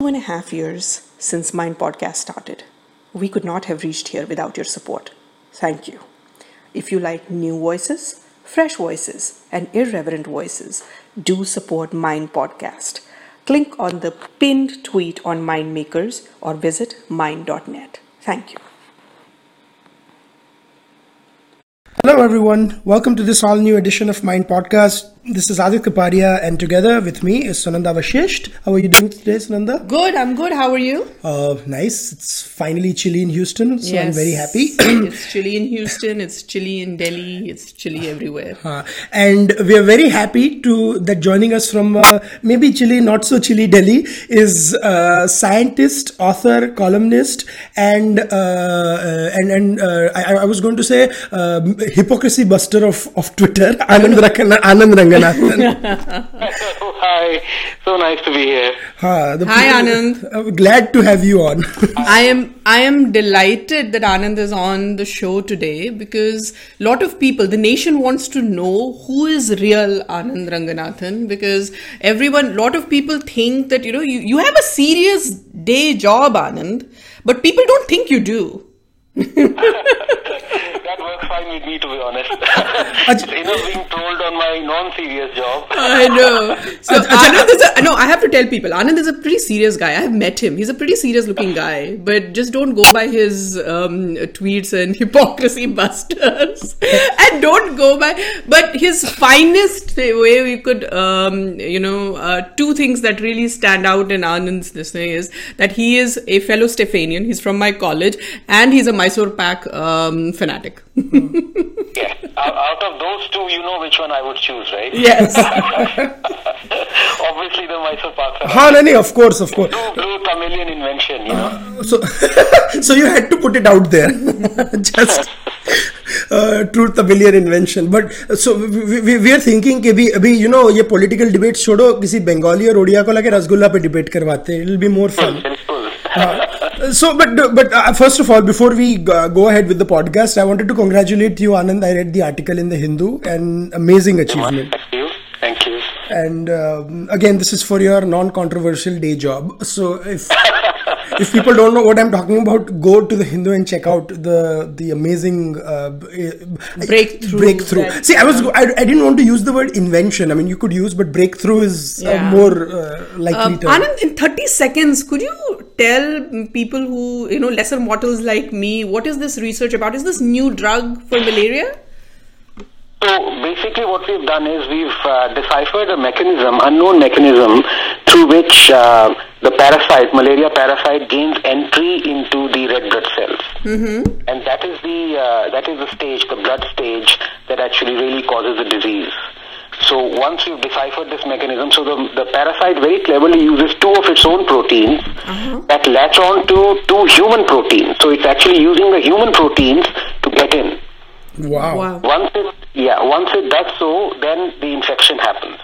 two and a half years since Myind Podcast started. We could not have reached here without your support. Thank you. If you like new voices, fresh voices, and irreverent voices, do support Myind Podcast. Click on the pinned tweet on Myind Makers or visit myind.net. Thank you. Hello, everyone. Welcome to this all new edition of Myind Podcast. This is Aadit Kapadia, and together with me is Sunanda Vashisht. How are you doing today, Sunanda? Good, I'm good. How are you? Uh, nice. It's finally chilly in Houston, so I'm very happy. it's chilly in Houston, it's chilly in Delhi, it's chilly everywhere. Uh, and we are very happy to that joining us from uh, maybe chilly, not so chilly Delhi is uh, scientist, author, columnist, and uh, uh, and and I, I, was going to say hypocrisy buster of, of Twitter, Anand, Anand Rangan. Hi, so nice to be here. Hi, Anand. I'm glad to have you on. I am I am delighted that Anand is on the show today because a lot of people, the nation wants to know who is real Anand Ranganathan because everyone, a lot of people think that you know you, you have a serious day job, Anand, but people don't think you do. That works fine with me, to be honest. you know, being told on my non-serious job. I know. So Anand is a, no, I have to tell people, Anand is a pretty serious guy. I have met him. He's a pretty serious-looking guy, but just don't go by his um, tweets and hypocrisy busters, and don't go by. But his finest way we could, um, you know, uh, two things that really stand out in Anand's this thing is that he is a fellow Stephanian. He's from my college, and he's a Mysore Pak um, fanatic. yeah. Out of those two, you know which one I would choose, right? Yes. Obviously, the Mysore Pak. Ha, no, no, of course, of course. Blue, blue Tamilian invention, you know. Uh, so, so you had to put it out there. Just. Uh, but uh, so we, we, we are thinking कि भी अभी you know ये political debate छोड़ो किसी बंगाली और उड़िया को लगे रसगुल्ला पे डिबेट करवाते हैं it'll be more fun uh, so but but uh, first of all before we go ahead with the podcast i wanted to congratulate you anand i read the article in the hindu and amazing achievement thank you thank you and um, again this is for your non-controversial day job so if if people don't know what I'm talking about, go to the Hindu and check out the the amazing uh, breakthrough. Breakthrough. See, I was I, I didn't want to use the word invention. I mean, you could use, but breakthrough is yeah. more uh, likely um, term. Anand, in 30 seconds, could you tell people who you know lesser mortals like me what is this research about? Is this new drug for malaria? So basically what we've done is we've uh, deciphered a mechanism, unknown mechanism, through which uh, the parasite, malaria parasite, gains entry into the red blood cells. Mm-hmm. And that is the uh, that is the stage, the blood stage, that actually really causes the disease. So once we've deciphered this mechanism, so the, the parasite very cleverly uses two of its own proteins uh-huh. that latch on to two human proteins. So it's actually using the human proteins to get in. Wow. wow. Once it yeah, once it does so, then the infection happens.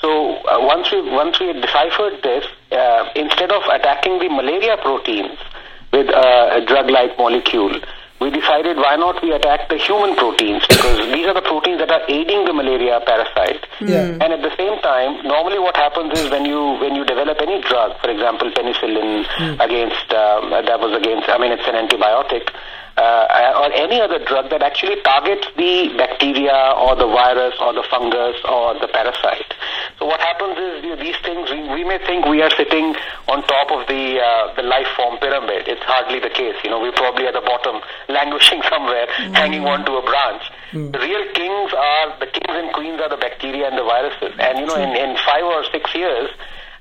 So uh, once we once we deciphered this, uh, instead of attacking the malaria proteins with uh, a drug-like molecule, we decided why not we attack the human proteins because these are the proteins that are aiding the malaria parasite. Yeah. And at the same time, normally what happens is when you when you develop any drug, for example, penicillin mm. against um, that was against I mean it's an antibiotic uh, or any other drug that actually targets the bacteria or the virus or the fungus or the parasite. So what happens is you know, these things we, we, may think we are sitting on top of the uh, the life form pyramid. It's hardly the case. You know, we're probably at the bottom, languishing somewhere, mm. hanging on to a branch. Mm. The real kings are the kings and queens are the bacteria and the viruses. And you know, in, in five or six years.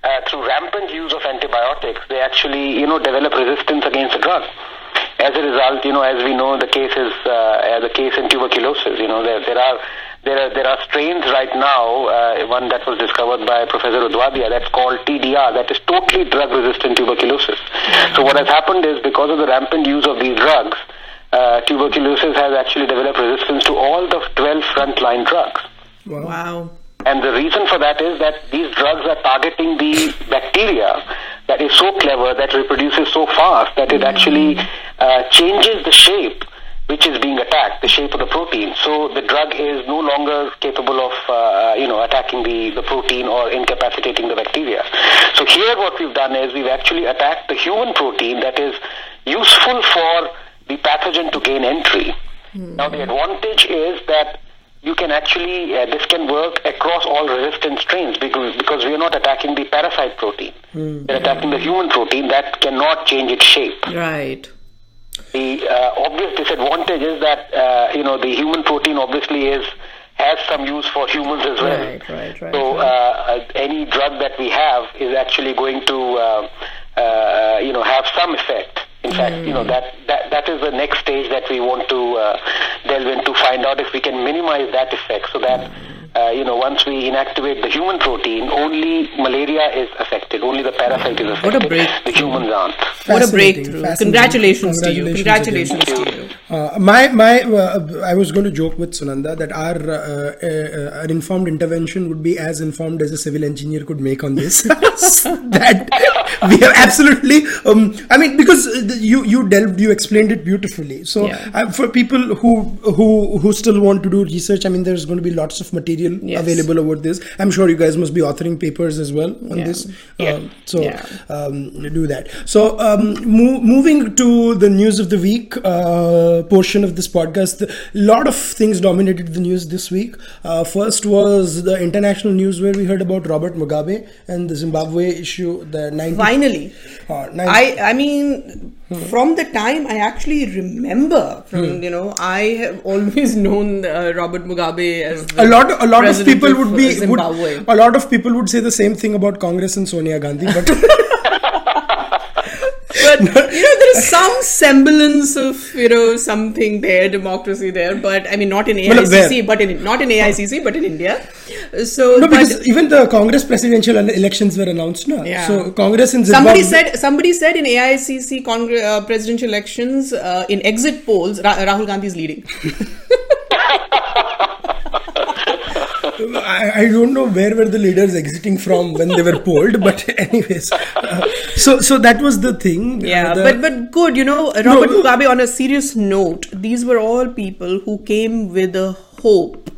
Uh, through rampant use of antibiotics, they actually, you know, develop resistance against the drug as a result, you know, as we know, the case is uh, the case in tuberculosis. You know, there, there are there are there are strains right now. Uh, one that was discovered by Professor Udwadia that's called TDR, that is totally drug-resistant tuberculosis. So what has happened is because of the rampant use of these drugs, uh, tuberculosis has actually developed resistance to all the 12 frontline drugs. Wow. wow. And the reason for that is that these drugs are targeting the bacteria that is so clever, that reproduces so fast, that it actually uh, changes the shape which is being attacked, the shape of the protein. So the drug is no longer capable of, uh, you know, attacking the, the protein or incapacitating the bacteria. So here what we've done is we've actually attacked the human protein that is useful for the pathogen to gain entry. Now the advantage is that you can actually, uh, this can work across all resistant strains because, because we are not attacking the parasite protein. We're attacking the human protein that cannot change its shape. Right. The uh, obvious disadvantage is that uh, you know the human protein obviously is has some use for humans as well. Right, right, right, So right. uh, uh, any drug that we have is actually going to uh, uh, you know have some effect. In fact, you Hmm. know that, that that is the next stage that we want to uh, delve in to find out if we can minimize that effect, so that uh, you know once we inactivate the human protein, only malaria is affected, only the parasite is What a affected. breakthrough. The humans aren't. What a Fascinating, breakthrough. fascinating. Congratulations, to you. Congratulations Congratulations to you. Uh, my my uh, I was going to joke with Sunanda that our uh, uh, uh, an informed intervention would be as informed as a civil engineer could make on this. that we have absolutely. Um, I mean, because uh, you you delved, you explained it beautifully. So Yeah. uh, for people who who who still want to do research, I mean, there's going to be lots of material Yes. available over this. I'm sure you guys must be authoring papers as well on Yeah. this. Yeah. Um, so Yeah. um, do that. So, um, mo- moving to the news of the week uh, portion of this podcast, a lot of things dominated the news this week. Uh, first was the international news where we heard about Robert Mugabe and the Zimbabwe issue. The 90, Finally. uh, 90 I I mean, from the time I actually remember, from you know, I have always known uh, Robert Mugabe as a lot, a lot of people would be, would, a lot of people would say the same thing about Congress and Sonia Gandhi, but but you know, there is some semblance of you know something there, democracy there. But I mean, not in AICC, but in not in AICC, but in India. So, no, but because even the Congress presidential elections were announced, no? Yeah. So Congress in Zimbabwe. somebody said somebody said in AICC Congress uh, presidential elections uh, in exit polls, Ra- Rahul Gandhi is leading. I, I don't know where were the leaders exiting from when they were polled, but anyways, uh, so so that was the thing. Yeah, Uh, the- but but good, you know, Robert No, Mugabe. On a serious note, these were all people who came with a hope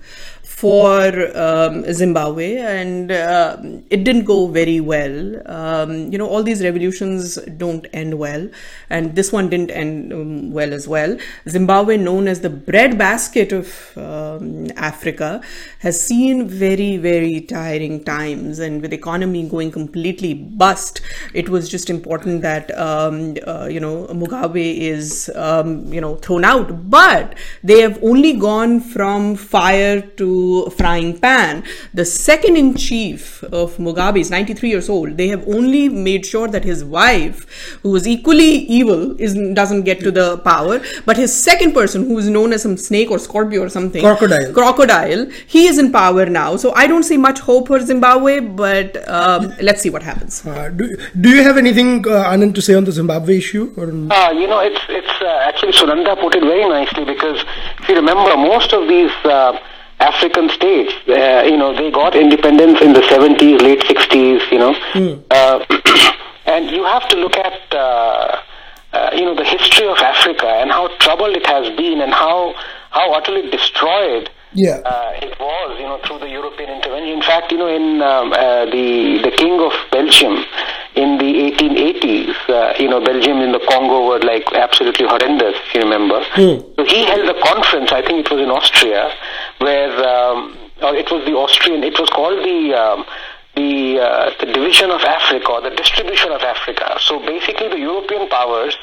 for um, Zimbabwe, and uh, it didn't go very well. Um, you know, all these revolutions don't end well, and this one didn't end um, well as well. Zimbabwe, known as the breadbasket of um, Africa, has seen very very tiring times, and with economy going completely bust, it was just important that um, uh, you know Mugabe is um, you know thrown out. But they have only gone from fire to frying pan. The second in chief of Mugabe is 93 years old. They have only made sure that his wife, who is equally evil, is doesn't get to the power. But his second person, who is known as some snake or scorpio or something, Crocodile. crocodile, he is in power now. So I don't see much hope for Zimbabwe. But um, let's see what happens. uh, do, do you have anything, uh, Anand, to say on the Zimbabwe issue? Or Uh, you know, it's it's uh, actually Sunanda put it very nicely because if you remember, most of these uh, African states, uh, you know, they got independence in the 70s, late 60s, you know, uh, and you have to look at. Uh, uh, you know the history of Africa and how troubled it has been and how how utterly destroyed Yeah. uh, it was, you know, through the European intervention. In fact, you know, in um, uh, the the King of Belgium in the 1880s, uh, you know, Belgium in the Congo were like absolutely horrendous, if you remember. So he held a conference. I think it was in Austria, where um, or it was the Austrian. It was called the. Um, the, uh, the division of Africa or the distribution of Africa. So basically, the European powers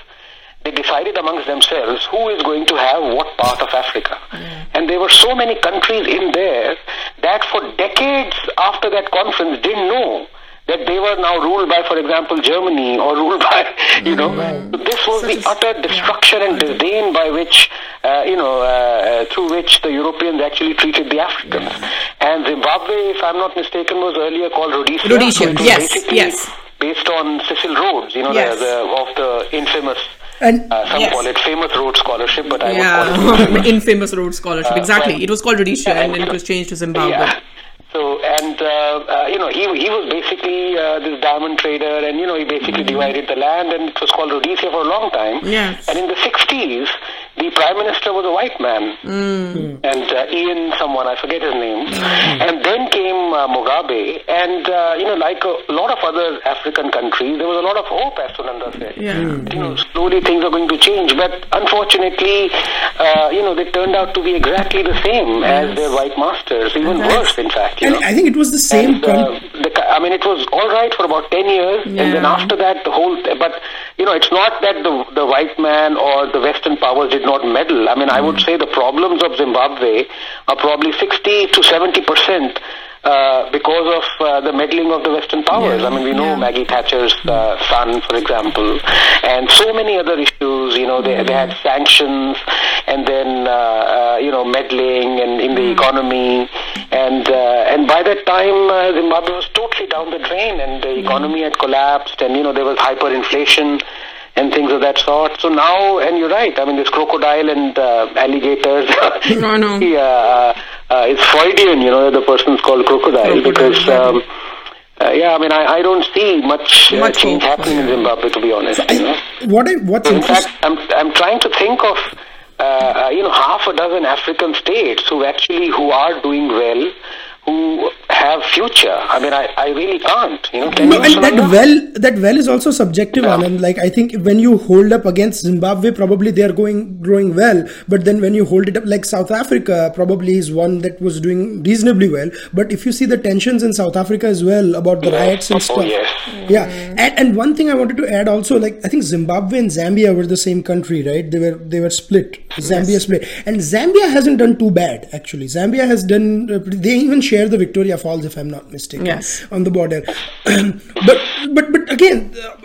they decided amongst themselves who is going to have what part of Africa. And there were so many countries in there that for decades after that conference didn't know that they were now ruled by, for example, Germany or ruled by, you know. So this was the utter destruction and disdain by which, uh, you know, uh, through which the Europeans actually treated the Africans. And Zimbabwe, if I'm not mistaken, was earlier called Rhodesia. Rhodesia, So yes, basically yes. Based on Cecil Rhodes, you know, Yes. the, the, of the infamous And uh, some Yes. call it famous Rhodes scholarship, but I would call it Yeah, infamous Rhodes Scholarship. exactly. well, It was called Rhodesia, yeah, and then it was changed to Zimbabwe. Yeah. So and uh, uh, you know he he was basically uh, this diamond trader, and you know he basically divided the land, and it was called Rhodesia for a long time. Yes. And in the 60s, the prime minister was a white man, Mm. and uh, Ian, someone I forget his name, and then came uh, Mugabe, and uh, you know, like a lot of other African countries, there was a lot of hope, as Sunanda said. Yeah. You know, slowly things are going to change, but unfortunately, uh, you know, they turned out to be exactly the same as their white masters, even worse, in fact. And know? I think it was the same. And, uh, the, I mean, it was all right for about 10 years, and then after that, the whole. But, you know, it's not that the, the white man or the Western powers did not meddle. I mean, I would say the problems of Zimbabwe are probably 60 to 70 percent. Uh, because of uh, the meddling of the Western powers. Yeah, I mean, we know yeah. Maggie Thatcher's uh, son, for example, and so many other issues. You know, they, they had sanctions, and then uh, uh, you know meddling and in the economy, and uh, and by that time uh, Zimbabwe was totally down the drain, and the economy had collapsed, and you know there was hyperinflation and things of that sort. So now, and you're right. I mean, this crocodile and uh, alligators. No, no. Yeah, uh, uh, it's Freudian, you know, the person's called crocodile, Crocodile, because. Um, uh, yeah, I mean, I, I don't see much, uh, Much change happening in Zimbabwe, to be honest. you know. what I what's In fact, I'm, I'm trying to think of, uh, uh, you know, half a dozen African states who actually, who are doing well, who have future. I mean, I, I really can't, you know. No, and that Sunanda? well, that well is also subjective, Yeah. Anand. Like I think when you hold up against Zimbabwe, probably they are going growing well. But then when you hold it up, like South Africa, probably is one that was doing reasonably well. But if you see the tensions in South Africa as well about the riots and Oh, stuff, yes. yeah. And, and one thing I wanted to add also, like I think Zimbabwe and Zambia were the same country, right? They were they were split. Zambia split, and Zambia hasn't done too bad actually. Zambia has done. Uh, they even share the Victoria Falls, if I'm not mistaken Yes. on the border. but but but again, uh,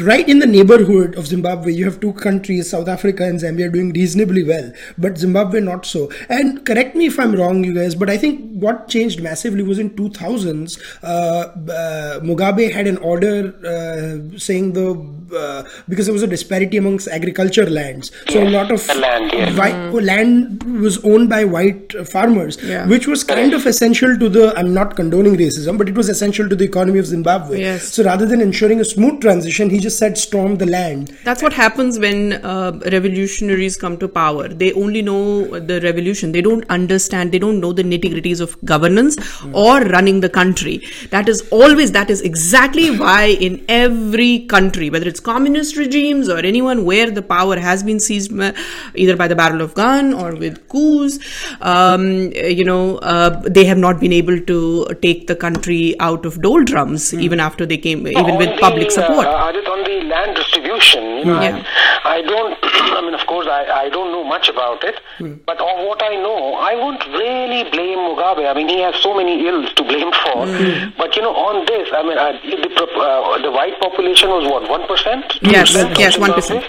right in the neighborhood of Zimbabwe, you have two countries, South Africa and Zambia, doing reasonably well, but Zimbabwe not so. And correct me if I'm wrong, you guys, but I think what changed massively was in 2000s. Uh, uh, Mugabe had an order uh, saying the uh, because there was a disparity amongst agriculture lands, so a lot of land, yes. white land was owned by white uh, farmers, Yeah. which was kind of essential to the. I'm not condoning racism, but it was essential to the economy of Zimbabwe. Yes. So rather than ensuring a smooth transition, he just said storm the land. That's what happens when uh, revolutionaries come to power. They only know the revolution. They don't understand, they don't know the nitty gritties of governance or running the country. That is always, that is exactly why in every country, whether it's communist regimes or anyone where the power has been seized either by the barrel of gun or with coups, um, you know, uh, they have not been able to take the country out of doldrums even after they came, even with public support. Uh, Aadit, on the land distribution, you know, Yeah. I, I don't. I mean, of course, I, I don't know much about it, but of what I know, I won't really blame Mugabe. I mean, he has so many ills to blame for. But you know, on this, I mean, uh, the uh, the white population was what one percent? Yes, yes, 1%.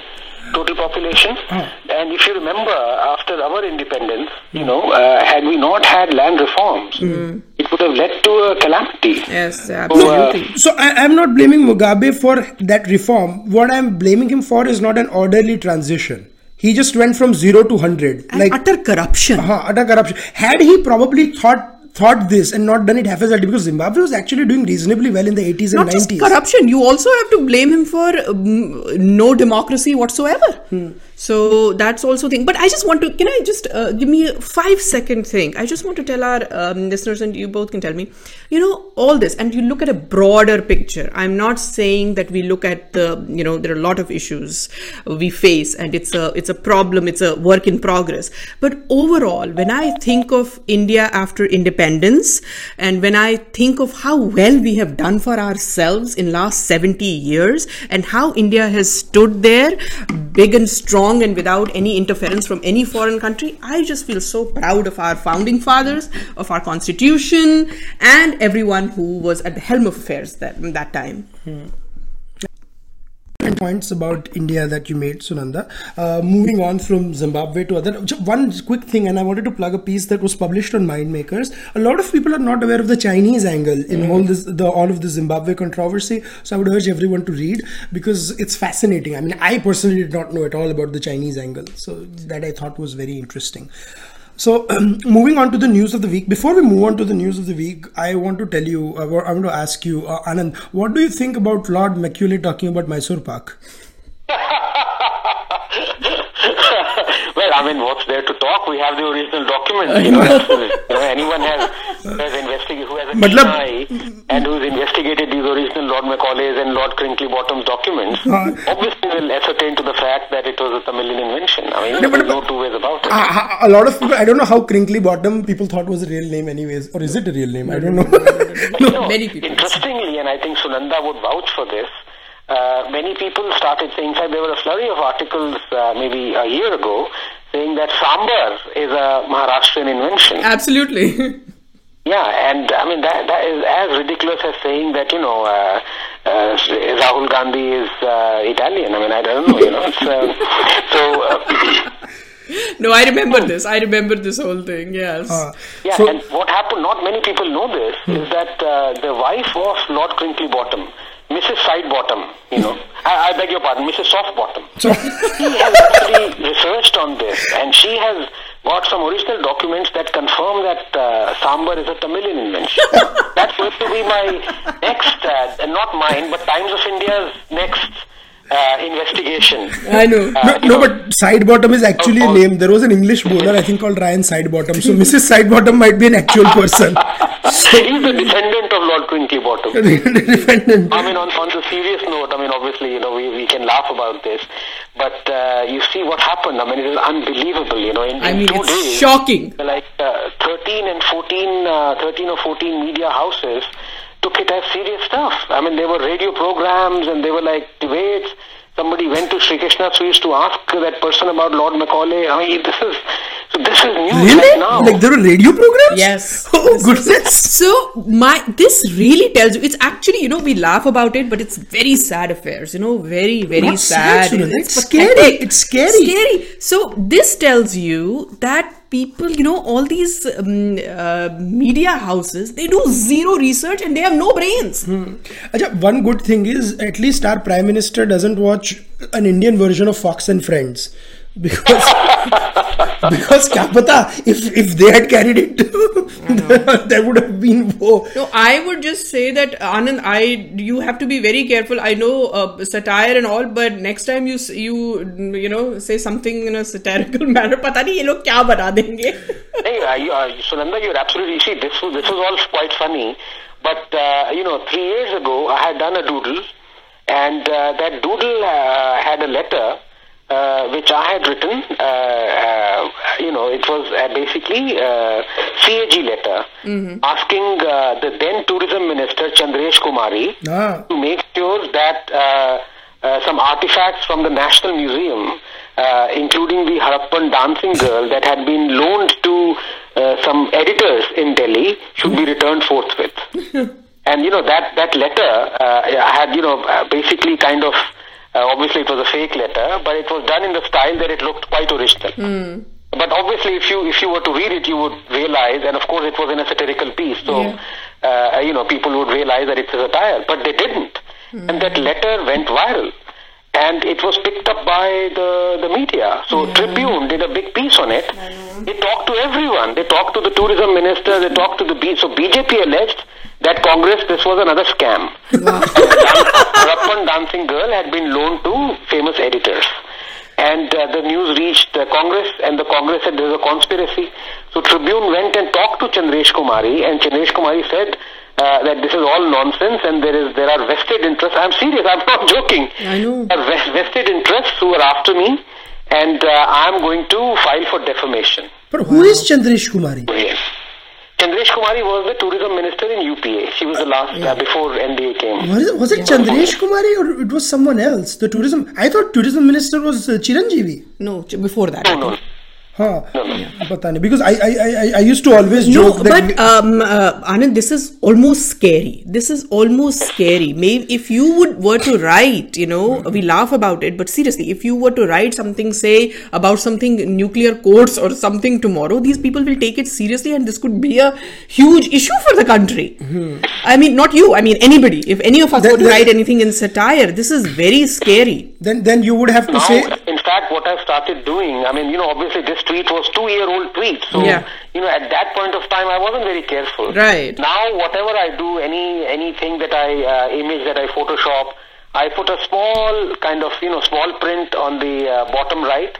Total population, and if you remember, after our independence, you know, uh, had we not had land reforms, it would have led to a calamity. Yes, uh, absolutely. So I, I'm not blaming Mugabe for that reform. What I'm blaming him for is not an orderly transition. He just went from zero to hundred, like utter corruption. uh, utter corruption. Had he probably thought thought this and not done it haphazardly, because Zimbabwe was actually doing reasonably well in the 80s and Not just 90s. corruption, you also have to blame him for um, no democracy whatsoever. So that's also thing. But I just want to, can I just uh, give me a five second thing? I just want to tell our um, listeners, and you both can tell me, you know, all this, and you look at a broader picture. I'm not saying that we look at the, you know, there are a lot of issues we face, and it's a it's a problem, it's a work in progress. But overall, when I think of India after independence, and when I think of how well we have done for ourselves in last 70 years, and how India has stood there, big and strong, and without any interference from any foreign country, I just feel so proud of our founding fathers, of our constitution, and everyone who was at the helm of affairs that that time. different points about India that you made, Sunanda. Uh, moving on from Zimbabwe to other, one quick thing, and I wanted to plug a piece that was published on Myindmakers. A lot of people are not aware of the Chinese angle in all this, the all of the Zimbabwe controversy. So I would urge everyone to read because it's fascinating. I mean, I personally did not know at all about the Chinese angle, so that I thought was very interesting. So, moving on to the news of the week. Before we move on to the news of the week, I want to tell you, uh, I want to ask you, uh, Anand, what do you think about Lord Macaulay talking about Mysore Pak? I mean, what's there to talk? We have the original documents. You know, you know anyone has has investigated who has a keen eye and who's investigated these original Lord Macaulay's and Lord Crinkly Bottom's documents, Uh. obviously will ascertain to the fact that it was a Tamilian invention. I mean, No, but- no two ways about it. a, a lot of people, I don't know how Crinkly Bottom people thought was a real name, anyways, or is it a real name? I don't know. You know, Many people. Interestingly, and I think Sunanda would vouch for this, uh, many people started saying, in fact, there were a flurry of articles uh, maybe a year ago saying that sambar is a Maharashtrian invention. Absolutely. Yeah, and I mean that that is as ridiculous as saying that you know uh, uh, Rahul Gandhi is uh, Italian. I mean I don't know, you know. It's, so uh, no, I remember this. I remember this whole thing. Yes. Uh, yeah, so, and what happened? Not many people know this is that uh, the wife of Lord Crinkly Bottom, Mrs. Side Bottom, you know, I, I beg your pardon, Mrs. Soft Bottom. so She has actually researched on this, and she has got some original documents that confirm that uh, sambar is a Tamilian invention. That's going to be my next, uh, not mine, but Times of India's next uh, investigation. I know. Uh, no, no, but Sidebottom is actually a name. There was an English bowler, I think, called Ryan Sidebottom. So Mrs. Sidebottom might be an actual person. He's the descendant of Lord Crinkly Bottom. Defendant. I mean, on, on the serious note, I mean, obviously, you know, we, we can laugh about this, but uh, you see what happened. I mean, it is unbelievable, you know, in, I mean, two it's days. shocking. Like uh, 13 and 14, uh, 13 or 14 media houses took it as serious stuff. I mean, there were radio programs and they were like debates. Somebody went to Sri Krishna Sweets to ask that person about Lord Macaulay. I mean, this is so this is news right Really? now. Like there were radio programs? Yes. Oh, goodness. So my this really tells you it's actually you know we laugh about it but it's very sad affairs you know very very Not sad, sad, Sunil, it's scary. It's scary. scary so this tells you that people you know all these um, uh, media houses they do zero research and they have no brains. Acha, one good thing is at least our prime minister doesn't watch an Indian version of Fox and Friends because because kya pata, if if they had carried it there would have been woe. No, I would just say that Anand, I you have to be very careful. I know uh, satire and all, but next time you s- you you know say something in a satirical manner, पता नहीं ये लोग क्या बना देंगे. Hey, uh, you, uh, Sunanda, you're absolutely see. This was this was all quite funny, but uh, you know, three years ago I had done a doodle, and uh, that doodle uh, had a letter uh, which I had written. Uh, uh, you know, it was uh, basically a CAG letter asking uh, the then tourism minister Chandresh Kumari Ah. to make sure that uh, uh, some artifacts from the National Museum, uh, including the Harappan dancing girl that had been loaned to uh, some editors in Delhi, should be returned forthwith. and you know that that letter uh, had you know uh, basically kind of uh, Uh, obviously it was a fake letter, but it was done in the style that it looked quite original. Hmm. But obviously, if you if you were to read it, you would realize, and of course, it was in a satirical piece, so uh, you know people would realize that it's a satire. But they didn't, hmm. and that letter went viral, and it was picked up by the the media. So Tribune did a big piece on it. They talked to everyone. They talked to the tourism minister. They talked to the B. So BJP alleged that Congress this was another scam. Rappan dancing girl had been loaned to famous editors. And uh, the news reached Congress, and the Congress said there's a conspiracy. So Tribune went and talked to Chandresh Kumari, and Chandresh Kumari said uh, that this is all nonsense, and there is there are vested interests. I'm serious. I'm not joking. I know. There are vested interests who are after me, and uh, I'm going to file for defamation. But who is Chandresh Kumari? Yes. Chandresh Kumari was the tourism minister in UPA. She was the last uh, before NDA came. Was it, was it Chandresh Kumari or it was someone else? The tourism. I thought tourism minister was uh, Chiranjeevi. No, before that. No, no. Think. Huh. Pata nahi. Because I, I I I used to always No, joke that. but um, uh, Anand, this is almost scary. This is almost scary. Maybe if you would were to write, you know, we laugh about it, but seriously, if you were to write something, say about something nuclear codes or something tomorrow, these people will take it seriously, and this could be a huge issue for the country. I mean, not you. I mean, anybody. If any of us That- would that- write anything in satire, this is very scary. then then you would have to Now, say. In what I've started doing, I mean, you know, obviously this tweet was two-year-old tweet, so Yeah. you know, at that point of time, I wasn't very careful. Right. Now, whatever I do, any anything that I uh, image that I Photoshop, I put a small kind of you know small print on the uh, bottom right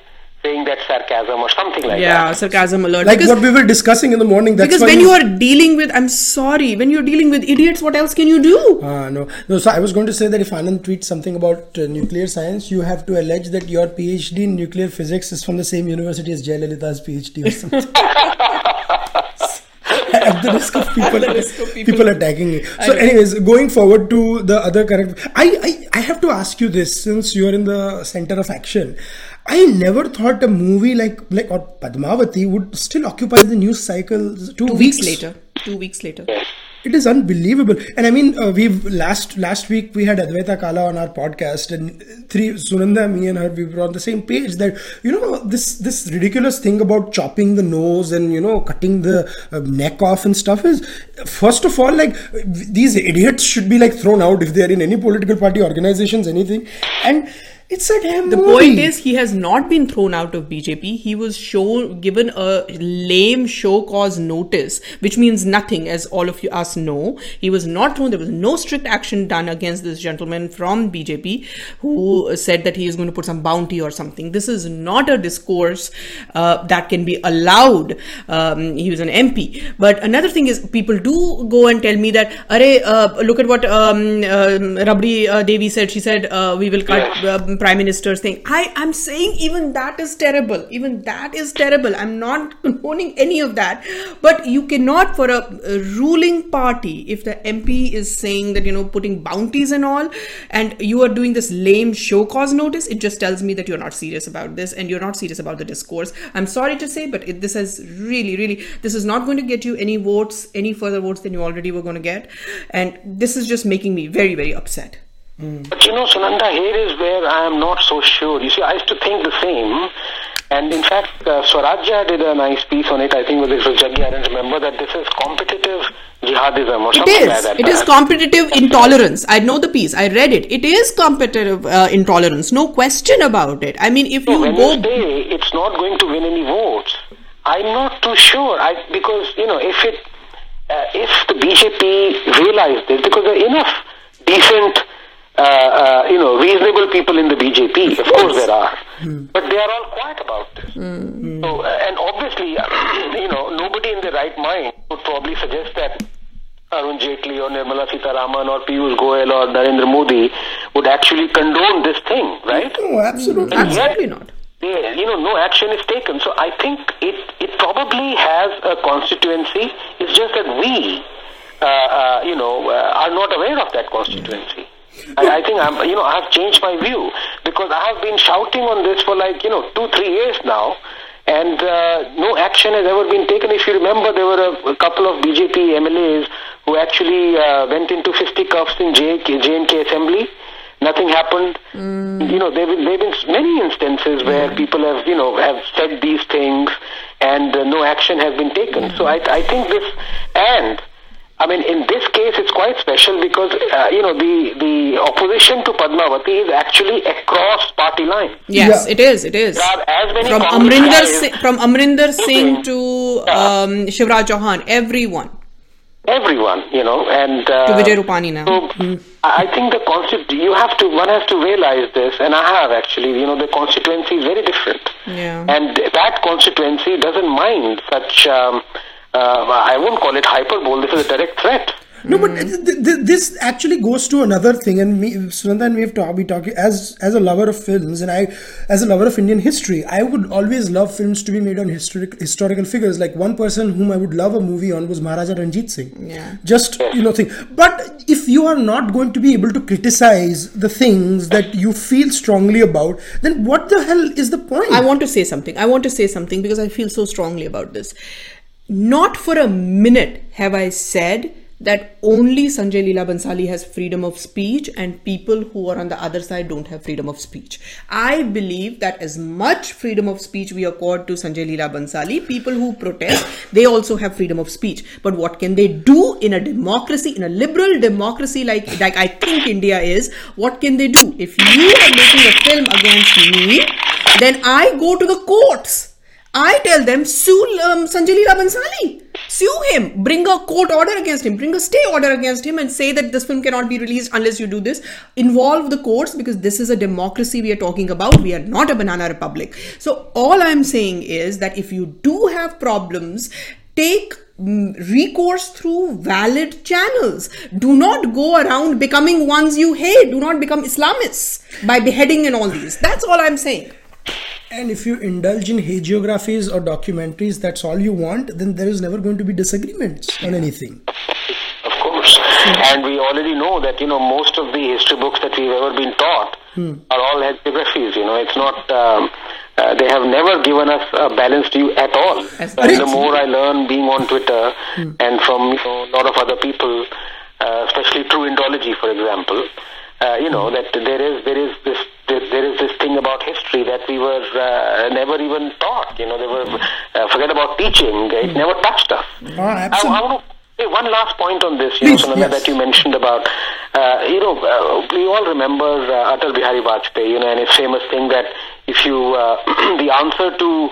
saying that sarcasm or something like yeah, that. Yeah, sarcasm alert. like because what we were discussing in the morning. That's because when you are dealing with, I'm sorry, when you're dealing with idiots, what else can you do? Uh, no, no. So I was going to say that if Anand tweets something about uh, nuclear science, you have to allege that your PhD in nuclear physics is from the same university as Jayalalitha's PhD or something. At the risk of people, risk of people- people attacking me. So, anyways, going forward to the other current, I, I I have to ask you this since you're in the center of action. I never thought a movie like like or Padmavati would still occupy the news cycle two, Two weeks later. Two weeks later. it is unbelievable and i mean uh, we've last last week we had advaita kala on our podcast and three sunanda me and her we were on the same page that you know this this ridiculous thing about chopping the nose and you know cutting the uh, neck off and stuff is first of all like these idiots should be like thrown out if they are in any political party organizations anything and it's a damn The movie. point is, he has not been thrown out of BJP. He was shown given a lame show cause notice, which means nothing, as all of you us know. He was not thrown. There was no strict action done against this gentleman from BJP who said that he is going to put some bounty or something. This is not a discourse uh, that can be allowed. Um, he was an MP. But another thing is, people do go and tell me that, Arey, uh, look at what um, uh, Rabri uh, Devi said. She said, uh, we will cut. Uh, prime minister's thing. I i'm saying even that is terrible. Even that is terrible. I'm not condoning any of that. But you cannot, for a, a, ruling party, if the MP is saying that you know putting bounties and all, and you are doing this lame show cause notice, it just tells me that you're not serious about this and you're not serious about the discourse. I'm sorry to say, but it, this is really, really, this is not going to get you any votes, any further votes than you already were going to get, and this is just making me very, very upset. But you know, Sunanda, here is where I am not so sure. You see, I used to think the same. And in fact, uh, Swarajya did a nice piece on it. I think it was Jaggi. I don't remember that this is competitive jihadism or something is. like that. It is competitive intolerance. I know the piece. I read it. It is competitive uh, intolerance. No question about it. I mean, if So you go. say it's not going to win any votes, I'm not too sure. I because you know if it uh, if the BJP realized this, because there are enough decent. Uh, uh, you know, reasonable people in the BJP. Of course, there are, but they are all quiet about this. So, uh, and obviously, you know, nobody in their right mind would probably suggest that Arun Jaitley or Nirmala Sitharaman or Piyush Goyal or Narendra Modi would actually condone this thing, right? No, absolutely. And yet- Absolutely not. yeah, you know, no action is taken. So I think it, it probably has a constituency. It's just that we, uh, uh, you know, uh, are not aware of that constituency. I, I think I'm, you know, I've changed my view because I have been shouting on this for like, you know, two, three years now. And uh, no action has ever been taken. If you remember, there were a, a couple of BJP MLAs who actually uh, went into fifty fisticuffs in J- J&K Assembly nothing happened. You know, there have been, many instances where people have, you know, have said these things and uh, no action has been taken. So I, I think this, and I mean, in this case, it's quite special because, uh, you know, the, the opposition to Padmavati is actually across party line. Yes, Yeah. it is. It is. There are as many From Congress Amarinder guys- Singh, from Amarinder Singh to Yeah. um, Shivraj Chauhan, everyone. everyone, you know, and uh, To Vijay Rupani now. So I I think the concept you have to one has to realize this, and I have actually. You know, the constituency is very different, Yeah. and that constituency doesn't mind such. Um, Uh, I won't call it hyperbole. This is a direct threat. No, but hmm. th- th- th- this actually goes to another thing, and me, Sunanda and we have to be talking as as a lover of films, and I, as a lover of Indian history, I would always love films to be made on historic historical figures. Like one person whom I would love a movie on was Maharaja Ranjit Singh. Yeah. Just you know, thing. But if you are not going to be able to criticize the things that you feel strongly about, then what the hell is the point? I want to say something. I want to say something because I feel so strongly about this. Not for a minute have I said that only Sanjay Leela Bhansali has freedom of speech and people who are on the other side don't have freedom of speech. I believe that as much freedom of speech we accord to Sanjay Leela Bhansali, people who protest, they also have freedom of speech. But what can they do in a democracy, in a liberal democracy like, like I think India is? What can they do? If you are making a film against me, then I go to the courts. I tell them, sue um, Sanjay Bhansali. Sue him. Bring a court order against him. Bring a stay order against him and say that this film cannot be released unless you do this. Involve the courts because this is a democracy we are talking about. We are not a banana republic. So all I'm saying is that if you do have problems, take mm, recourse through valid channels. Do not go around becoming ones you hate. Do not become Islamists by beheading and all these. That's all I'm saying. And if you indulge in hagiographies or documentaries, that's all you want, then there is never going to be disagreements on anything. Of course. And we already know that, you know, most of the history books that we've ever been taught are all hagiographies. You know, it's not, um, uh, they have never given us a balanced view at all. And the more I learn being on Twitter and from, you know, a lot of other people, uh, especially True Indology, for example, uh, you know, that there is, there is this there is this thing about history that we were uh, never even taught. You know, they were uh, forget about teaching; it never touched us. Ah, I, I want to say one last point on this, you Please, know, yes. that you mentioned about, uh, you know, uh, we all remember uh, Atal Bihari Vajpayee, you know, and his famous thing that if you, uh, the answer to,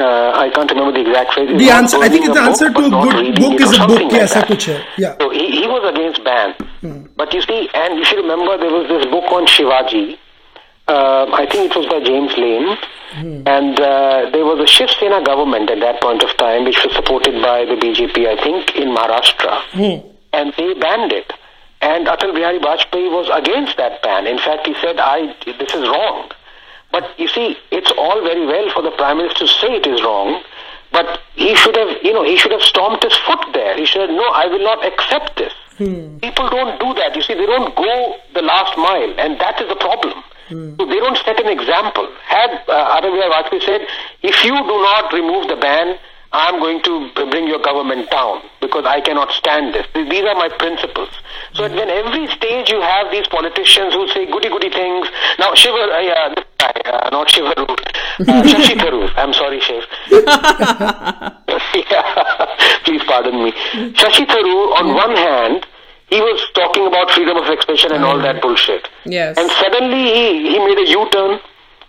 uh, I can't remember the exact phrase. The answer, I think the answer book, to a good book is a book. like Yes, hai. Yeah. So he, he was against ban. But you see, and you should remember there was this book on Shivaji. Um, I think it was by James Laine. And uh, there was a Shiv Sena government at that point of time, which was supported by the BJP, I think, in Maharashtra. And they banned it. And Atal Bihari Vajpayee was against that ban. In fact, he said, "I this is wrong." But you see, it's all very well for the prime minister to say it is wrong, but he should have, you know, he should have stomped his foot there. He should have, no, I will not accept this. People don't do that. You see, they don't go the last mile, and that is the problem. So they don't set an example. Had uh, Atal Vajpayee said, if you do not remove the ban, I'm going to bring your government down because I cannot stand this. These are my principles. So at when every stage you have these politicians who say goody goody things. Now Shiva, uh, yeah, this guy, uh, not Shiva uh, Shashi Tharoor. I'm sorry, Shiv. yeah, please pardon me. Shashi Tharoor, on one hand, he was talking about freedom of expression and all that bullshit. Yes. And suddenly he, he made a U-turn,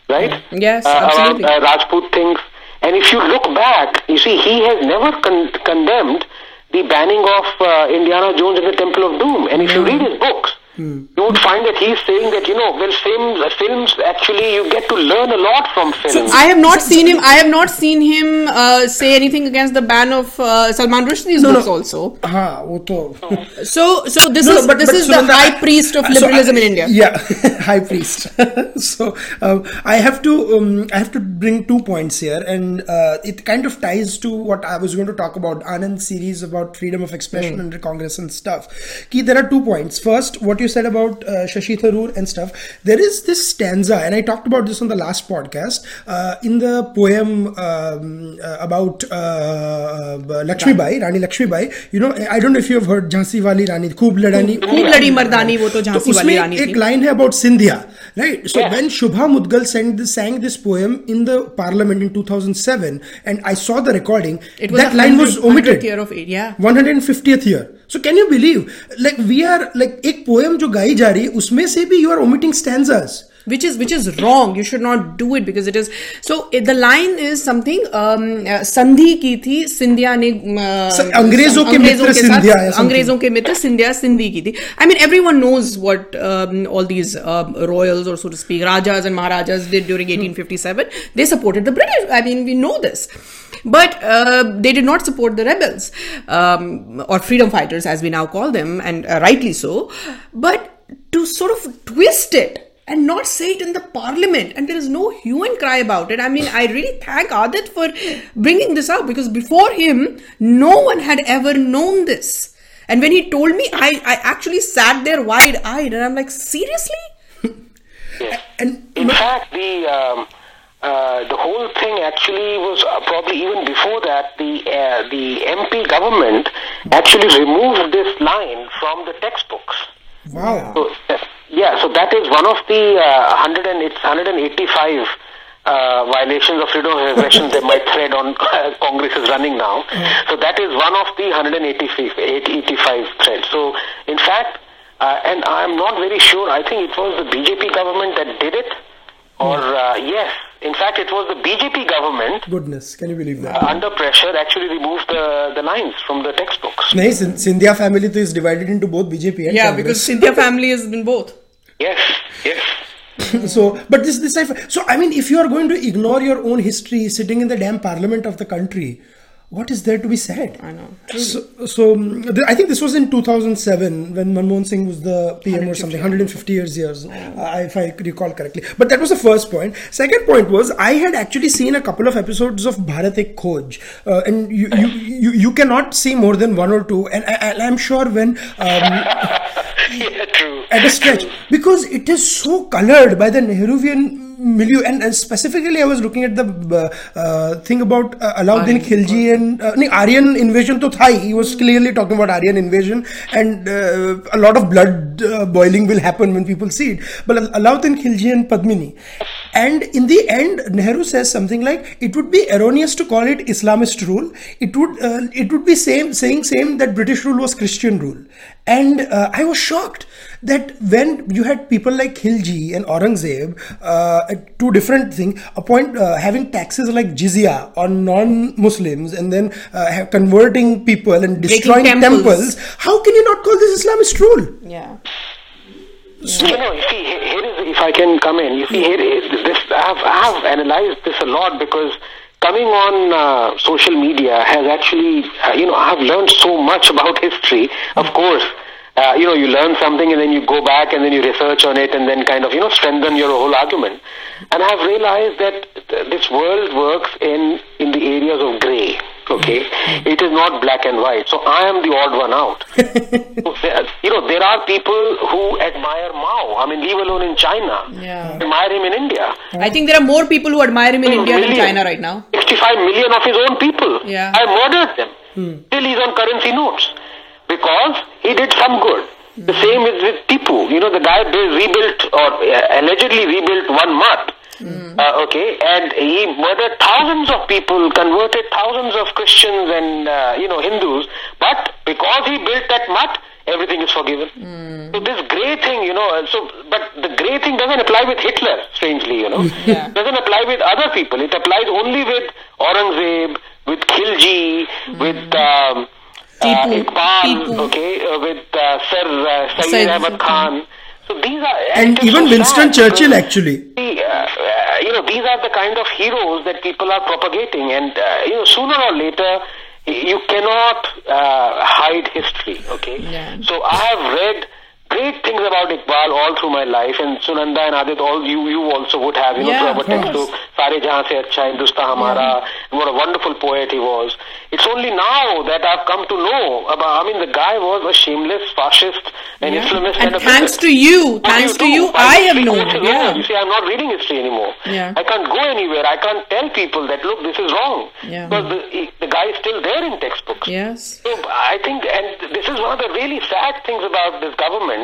right? Yes, uh, absolutely. Around uh, Rajput things. And if you look back, you see, he has never con- condemned the banning of uh, Indiana Jones and the Temple of Doom. And if you read his books, Mm. You would find that he's saying that you know well, films films actually you get to learn a lot from films. So I have not seen him. I have not seen him uh, say anything against the ban of uh, Salman Rushdie's no, books no. also. Uh-huh. so so this no, is but, this but, is so the high priest of liberalism so I, in India. Yeah, high priest. so um, I have to um, I have to bring two points here, and uh, it kind of ties to what I was going to talk about Anand's series about freedom of expression mm. under Congress and stuff. Key, there are two points. First, what you said about uh, Shashi Tharoor and stuff. There is this stanza, and I talked about this on the last podcast uh, in the poem um, uh, about uh, Lakshmi Bai, Rani Lakshmi Bai. You know, I don't know if you have heard Jhansi Wali Rani, Khoob Ladani. खूब लड़ी मर्दानी वो तो तो झांसी वाली उसमें रानी एक थी line है about Scindia right so Yeah. When Shubha Mudgal sang this sang this poem in the parliament in 2007 and i saw the recording It was that the line was 100th omitted year of it, yeah. 150th year So can you believe like we are like एक poem जो गाई जा रही है, उसमें से भी you are omitting stanzas which is which is wrong you should not do it because it is so it, the line is something um, uh, संधि की थी सिंधिया ने uh, स- अंग्रेजों के अंग्रेजों मित्र के साथ- सिंधिया या something. अंग्रेजों के मित्र सिंधिया सिंधी की थी I mean everyone knows what um, all these um, royals or so to speak rajas and maharajas did during 1857 they supported the British I mean we know this but uh, they did not support the rebels um, or freedom fighters as we now call them and uh, rightly so but to sort of twist it and not say it in the parliament and there is no hue and cry about it. I mean i really thank adit for bringing this up because before him no one had ever known this. And when he told me i, I actually sat there wide-eyed and i'm like seriously? And In fact, the um, uh, the whole thing actually was uh, probably even before that. The uh, the MP government actually removed this line from the textbooks. wow. So, yeah, so that is one of the uh, 100 and, it's 185 uh, violations of freedom of expression that my thread on uh, Congress is running now. Mm. So that is one of the 185 threads. So in fact, uh, and I'm not very sure. I think it was the BJP government that did it, or mm. uh, yes, in fact, it was the BJP government. Goodness, can you believe that? under pressure, actually removed the, the lines from the textbooks. No, Sindhya family is divided into both BJP and yeah, Congress. because Sindhya family has been both. Yes, yes. so but this this I- so I mean if you are going to ignore your own history sitting in the damn parliament of the country what is there to be said I know. so, so um, th- I think this was in 2007 when Manmohan Singh was the PM or something 150 years years uh, if I recall correctly but that was the first point second point was I had actually seen a couple of episodes of Bharat Ek Khoj uh, and you, you, you you cannot see more than one or two and I, I- I'm sure when um, yeah, true. at a stretch. Because it is so colored by the Nehruvian milieu and, and specifically I was looking at the uh, uh, thing about uh, Alauddin Khilji and uh, no, Aryan invasion to Thai he was clearly talking about Aryan invasion and uh, a lot of blood uh, boiling will happen when people see it. But Alauddin Khilji and Padmini and in the end Nehru says something like it would be erroneous to call it Islamist rule it would uh, it would be same saying same that British rule was Christian rule and uh, I was shocked that when you had people like Khilji and Aurangzeb, uh, two different things, appoint uh, having taxes like jizya on non-Muslims and then uh, have converting people and destroying temples. temples. How can you not call this Islamist rule? Yeah. You know, you see, here is, if I can come in, you see, here is this, I have, I have analyzed this a lot because coming on uh, social media has actually, uh, you know, I have learned so much about history. Of course, uh, you know, you learn something and then you go back and then you research on it and then kind of, you know, strengthen your whole argument. And I've realized that th- this world works in, in the areas of grey. Okay, it is not black and white. So I am the odd one out. So there- you know, there are people who admire Mao. I mean, leave alone in China. Yeah. Admire him in India. I think there are more people who admire him in hmm, India than China right now. 65 million of his own people. Yeah. I murdered them. Hmm. Still he's on currency notes. Because he did some good. The hmm. same is with Tipu. You know, the guy rebuilt or uh, allegedly rebuilt one mutt. Uh, okay, and he murdered thousands of people, converted thousands of Christians and uh, you know Hindus. But because he built that mutt, everything is forgiven. So this grey thing, you know, uh, so but the grey thing doesn't apply with Hitler. Strangely, you know, Yeah. doesn't apply with other people. It applies only with Aurangzeb, with Khilji, with um, uh, Iqbal, okay, uh, with uh, Sir uh, Sayyid Ahmad Khan. So these are And even Winston Churchill actually. See, uh, uh, you know, these are the kind of heroes that people are propagating, and uh, you know, sooner or later, you cannot uh, hide history. Okay, Yeah. so I have read great things about Iqbal all through my life, and Sunanda and Aadit, all you you also would have, you know, Yeah, through of our textbook, Sare Jahan Se Acha, Hindustan Hamara, and what a wonderful poet he was. It's only now that I've come to know about. I mean, the guy was a shameless fascist and Yeah. Islamist And a thanks to you, thanks to you, Why I have known. Yeah. You see, I'm not reading history anymore. Yeah. I can't go anywhere. I can't tell people that look, this is wrong. Yeah. Because the, the guy is still there in textbooks. Yes. So I think, and this is one of the really sad things about this government.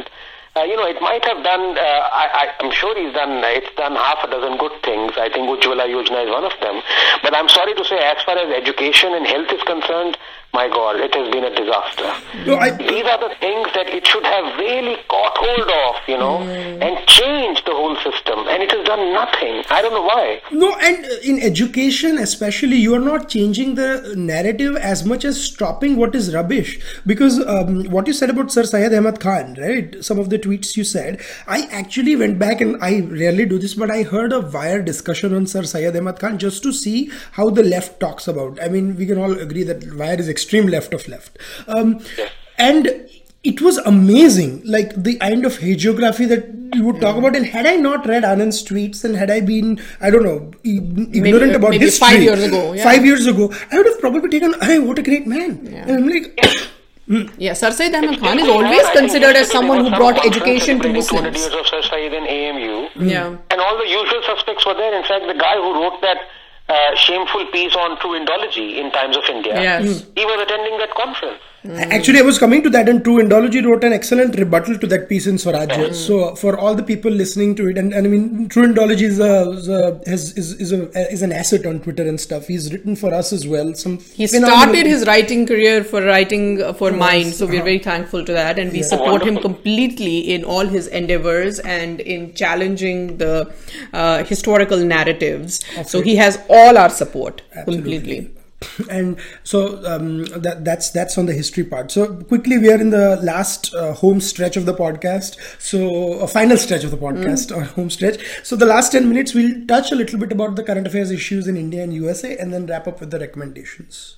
Uh, you know, it might have done. Uh, I, I'm sure he's done. It's done half a dozen good things. I think Ujjwala Yojana is one of them. But I'm sorry to say, as far as education and health is concerned, my God, it has been a disaster. No, I, These are the things that it should have really caught hold of, you know, and changed the whole system. And it has done nothing. I don't know why. No, and in education, especially, you are not changing the narrative as much as stopping what is rubbish. Because um, what you said about Sir Syed Ahmad Khan, right? Some of the tweets you said, I actually went back and I rarely do this, but I heard a wire discussion on Sir Syed Ahmad Khan just to see how the left talks about. I mean, we can all agree that wire is extreme left of left. Um, and it was amazing, like the kind of hagiography that you would talk about. And had I not read Anand's tweets and had I been, I don't know, e- ignorant about maybe history, five years ago, yeah. five years ago, I would have probably taken, hey, what a great man. And I'm like, Yeah, Sir Syed Ahmad Khan is always considered as someone who brought education to 200 Muslims. years of Sir Syed in AMU. Yeah. And all the usual suspects were there. In fact, the guy who wrote that uh, shameful piece on true Indology in Times of India, Yes. he was attending that conference. Actually, I was coming to that, and True Indology wrote an excellent rebuttal to that piece in Swarajya. So, for all the people listening to it, and, and I mean, True Indology is a, is, a, has, is, is, a, is an asset on Twitter and stuff. He's written for us as well. Some He phenomenal- started his writing career for writing uh, for Myind, so we're very thankful to that, and we support him completely in all his endeavors and in challenging the uh, historical narratives. So he has all our support completely. And so um, that that's that's on the history part. So quickly we are in the last uh, home stretch of the podcast. So a final stretch of the podcast or home stretch. So the last 10 minutes we'll touch a little bit about the current affairs issues in india and usa and then wrap up with the recommendations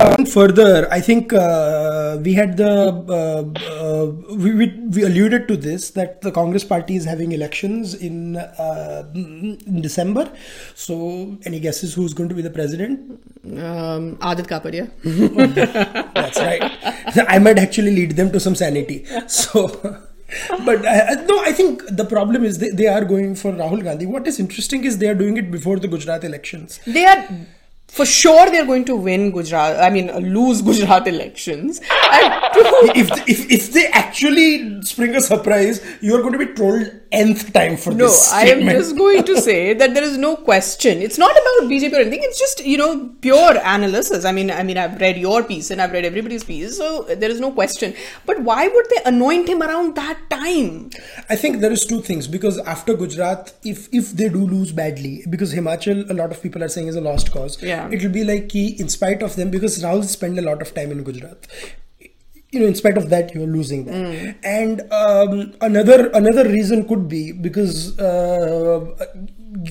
uh, further, I think uh, we had the uh, uh, we, we we alluded to this that the Congress party is having elections in uh, in December. So, any guesses who's going to be the president? Um, Aadit Kapadia. That's right. I might actually lead them to some sanity. So, but uh, no, I think the problem is they, they are going for Rahul Gandhi. What is interesting is they are doing it before the Gujarat elections. They are for sure they're going to win Gujarat. I mean, lose Gujarat elections. And If, if if they actually spring a surprise, you are going to be trolled nth time for No, this. No, I am just going to say that there is no question. It's not about BJP or anything. It's just you know pure analysis. I mean, I mean, I've read your piece and I've read everybody's piece, so there is no question. But why would they anoint him around that time? I think there is two things because after Gujarat, if if they do lose badly, because Himachal, a lot of people are saying is a lost cause. Yeah. It will be like ki, in spite of them, because Rahul spent a lot of time in Gujarat. You know, in spite of that, you're losing that. Hmm. And um, another another reason could be because uh,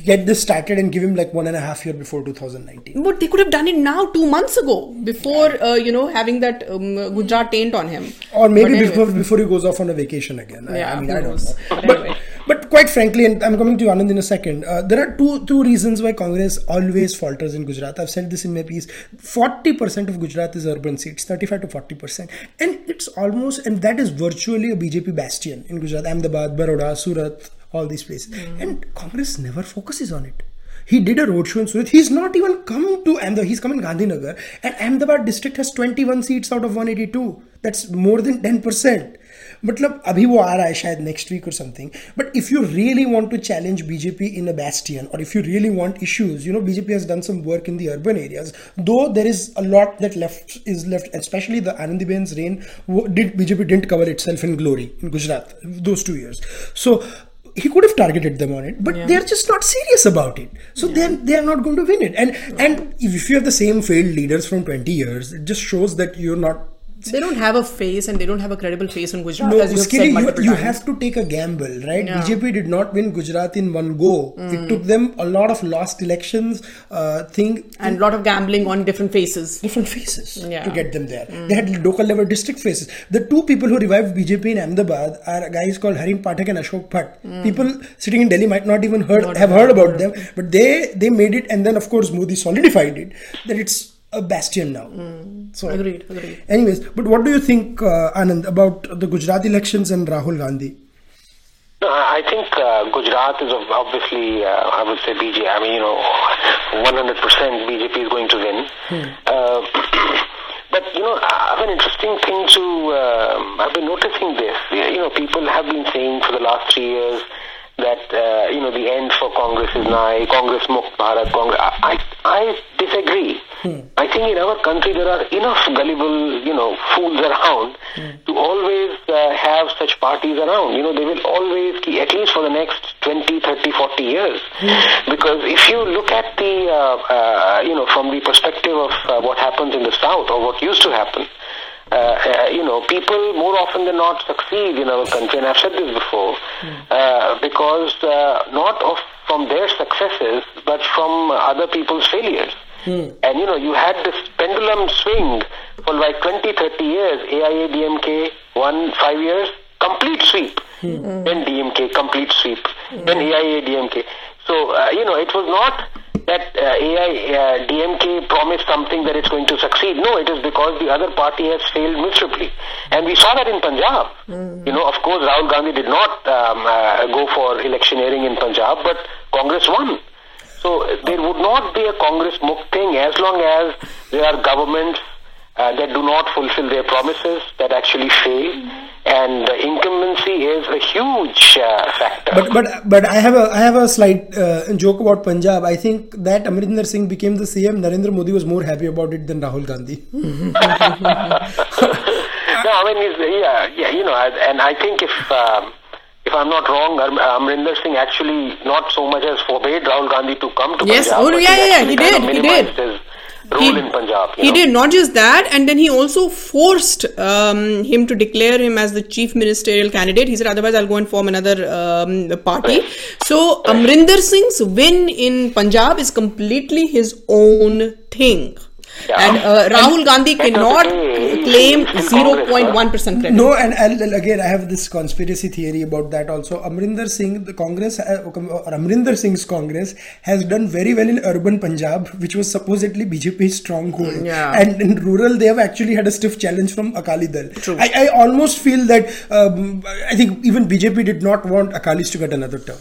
get this started and give him like one and a half year before 2019. But they could have done it now, two months ago, before uh, you know having that um, Gujarat taint on him. or maybe anyway. before before he goes off on a vacation again. I- Yeah, I, mean, I don't know. But But quite frankly, and I'm coming to you, Anand in a second. Uh, there are two two reasons why Congress always falters in Gujarat. I've said this in my piece. Forty percent of Gujarat is urban seats, thirty-five to forty percent, and it's almost and that is virtually a BJP bastion in Gujarat, Ahmedabad, Baroda, Surat, all these places, Hmm. and Congress never focuses on it. He did a roadshow in Surat. He's not even come to Ahmedabad. He's come in Gandhinagar. And Ahmedabad district has 21 seats out of 182. That's more than 10%. मतलब अभी वो आ रहा है शायद next week or something. But if you really want to challenge BJP in a bastion, or if you really want issues, you know, BJP has done some work in the urban areas. Though there is a lot that left is left, especially the Anandiben's reign. wo- Did BJP didn't cover itself in glory in Gujarat those two years. So he could have targeted them on it, but they're just not serious about it. So then they are not going to win it. And and if you have the same failed leaders from 20 years, it just shows that you're not. they don't have a face and they don't have a credible face in Gujarat. No, as you've said you, you have to take a gamble, right? Yeah. BJP did not win Gujarat in one go. Mm. It took them a lot of lost elections, uh, thing, and a lot of gambling on different faces, different faces yeah. to get them there. Mm. They had local level district faces. The two people who revived BJP in Ahmedabad are guys called Harin Pathak and Ashok Bhatt. Mm. People sitting in Delhi might not even heard not have heard about them, but they they made it, and then of course Modi solidified it that it's a bastion now. So Agreed, agreed. Anyways, but what do you think, uh, Anand, about the Gujarat elections and Rahul Gandhi? No, I I think uh, Gujarat is obviously, uh, I would say BJP. I mean, you know, 100% BJP is going to win. Uh, but you know, I have an interesting thing to. um I've been noticing this. You know, people have been saying for the last three years that uh, you know the end for Congress is nigh. Congress Mukt Bharat. Congress. I I, disagree. I think in our country there are enough gullible, you know, fools around to always uh, have such parties around. You know, they will always, keep, at least for the next 20, 30, 40 years. Because if you look at the, uh, uh, you know, from the perspective of uh, what happens in the South or what used to happen, uh, uh, you know, people more often than not succeed in our country, and I've said this before, uh, because uh, not of from their successes, but from other people's failures. And you know, you had this pendulum swing for like 20, 30 years. AIADMK, one, five years, complete sweep. Then DMK, complete sweep. Then AIADMK. So, uh, you know, it was not that uh, AI, uh, DMK promised something that it's going to succeed. No, it is because the other party has failed miserably. And we saw that in Punjab. You know, of course, Rahul Gandhi did not um, uh, go for electioneering in Punjab, but Congress won. So there would not be a Congress Mukt thing as long as there are governments uh, that do not fulfill their promises, that actually fail, and uh, incumbency is a huge uh, factor. But but but I have a I have a slight uh, joke about Punjab. I think that Amarinder Singh became the CM. Narendra Modi was more happy about it than Rahul Gandhi. no, I mean, he's, yeah, yeah, you know, I- and I think if um, if I'm not wrong, Am- Amarinder Singh actually not so much as forbade Rahul Gandhi to come to Yes, Punjab. oh, yeah, yeah, yeah, he did, he did. His role in Punjab. he know. did not just that, and then he also forced um, him to declare him as the chief ministerial candidate. He said, otherwise, I'll go and form another um, party. So, Amarinder Singh's win in Punjab is completely his own thing. Yeah. And uh, Rahul Gandhi End of the cannot day, claim he's still Congress, 0.1% credit. No, and, and again, I have this conspiracy theory about that also. Amarinder Singh, the Congress, uh, or Amarinder Singh's Congress has done very well in urban Punjab, which was supposedly BJP's stronghold. Yeah. And in rural, they have actually had a stiff challenge from Akali Dal. True. I, I almost feel that um, I think even BJP did not want Akalis to get another term.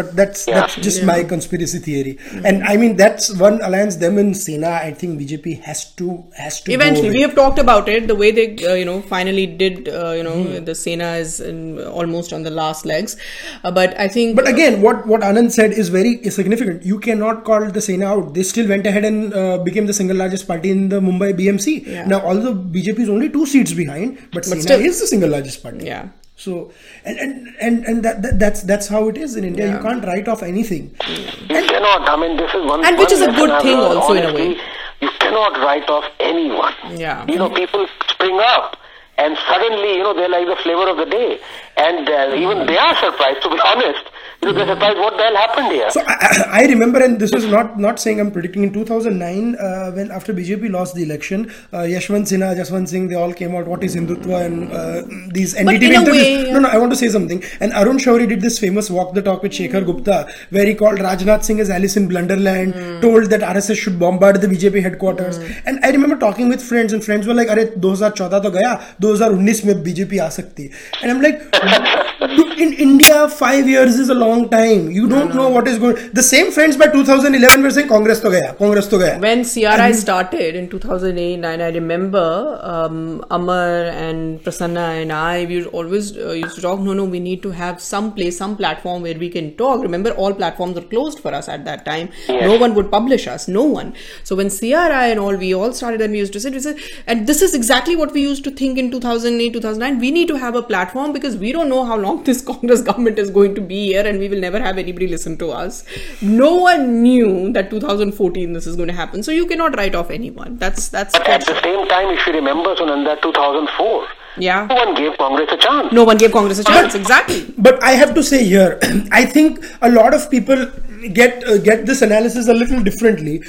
But that's Yeah. that's just my conspiracy theory, and I mean that's one alliance. Them and Sena, I think BJP has to has to Eventually, with. we have talked about it. The way they, uh, you know, finally did, uh, you know, Hmm. the Sena is in, almost on the last legs. Uh, but I think, But again, what what Anand said is very significant. You cannot call the Sena out. They still went ahead and uh, became the single largest party in the Mumbai BMC. Yeah. Now, although BJP is only two seats behind, but, Sena still- is the single largest party. yeah. So, and and and, and that, that that's that's how it is in India. You can't write off anything. You cannot. I mean, this is one. And which is a good thing learned, also in a way. You cannot write off anyone. Yeah. You know, people spring up, and suddenly, you know, they're like the flavor of the day, and uh, even they are surprised. To be honest, you know, they're surprised what the hell happened here. So I, I remember, and this is not not saying I'm predicting. In 2009, uh, when after BJP lost the election, uh, Yashwant Sinha, Jaswant Singh, they all came out. What is Hindutva and uh, these NDTV interviews? Way, no, no, I want to say something. And Arun Shourie did this famous walk the talk with Shekhar mm. Gupta, where he called Rajnath Singh as Alice in Blunderland, mm. told that RSS should bombard the BJP headquarters. Mm. And I remember talking with friends, and friends were like, "अरे 2014 to gaya, 2019 में BJP aa sakti." And I'm like in India, five years is a long time. You don't no, no. know what is going. The same friends by 2011 were saying Congress to gaya, Congress to gaya. When CRI and started in 2008, I remember um, Amar and Prasanna and I, we always uh, used to talk. No, no, we need to have some place, some platform where we can talk. Remember, all platforms were closed for us at that time. Yes. No one would publish us. No one. So when CRI and all, we all started and we used to sit. We said, and this is exactly what we used to think in 2008, 2009. We need to have a platform because we don't know how long this Congress government is going to be here, and we will never have anybody listen to us. No one knew that 2014 this is going to happen. So you cannot write off anyone. That's that's But at the same time, if you remember, Sunanda, 2004, yeah. no one gave Congress a chance. No one gave Congress a chance. Exactly. But I have to say here, I think a lot of people get uh, get this analysis a little differently.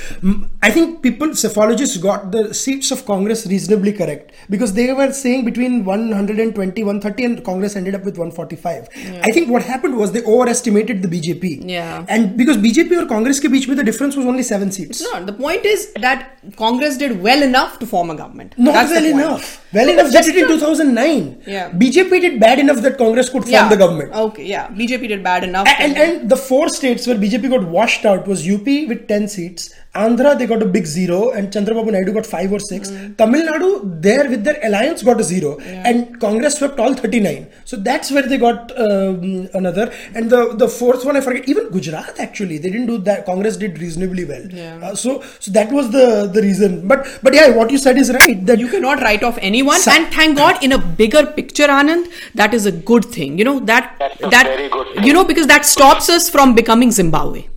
I think people, psephologists, got the seats of Congress reasonably correct because they were saying between 120, 130, and Congress ended up with 145. I think what happened was they overestimated the BJP. Yeah. And because BJP or Congress ke beech mein the difference was only seven seats. No, the point is that Congress did well enough to form a government. Not That's well enough. Well enough. Did it in 2009. Yeah. BJP did bad enough that Congress could form Yeah. the government. Okay. Yeah. BJP did bad enough. and, and the four states where BJP got washed out was UP with 10 seats, Andhra they got a big zero, and Chandrababu Naidu got five or six. Tamil Nadu there with their alliance got a zero, and Congress swept all 39. So that's where they got um, another. And the the fourth one I forget. Even Gujarat actually they didn't do that. Congress did reasonably well. Yeah. Uh, so so that was the the reason. But but yeah, what you said is right. That you cannot write off anyone Sa- and thank god in a bigger picture anand that is a good thing you know that That's a that very good thing. you know because that stops us from becoming zimbabwe Yes,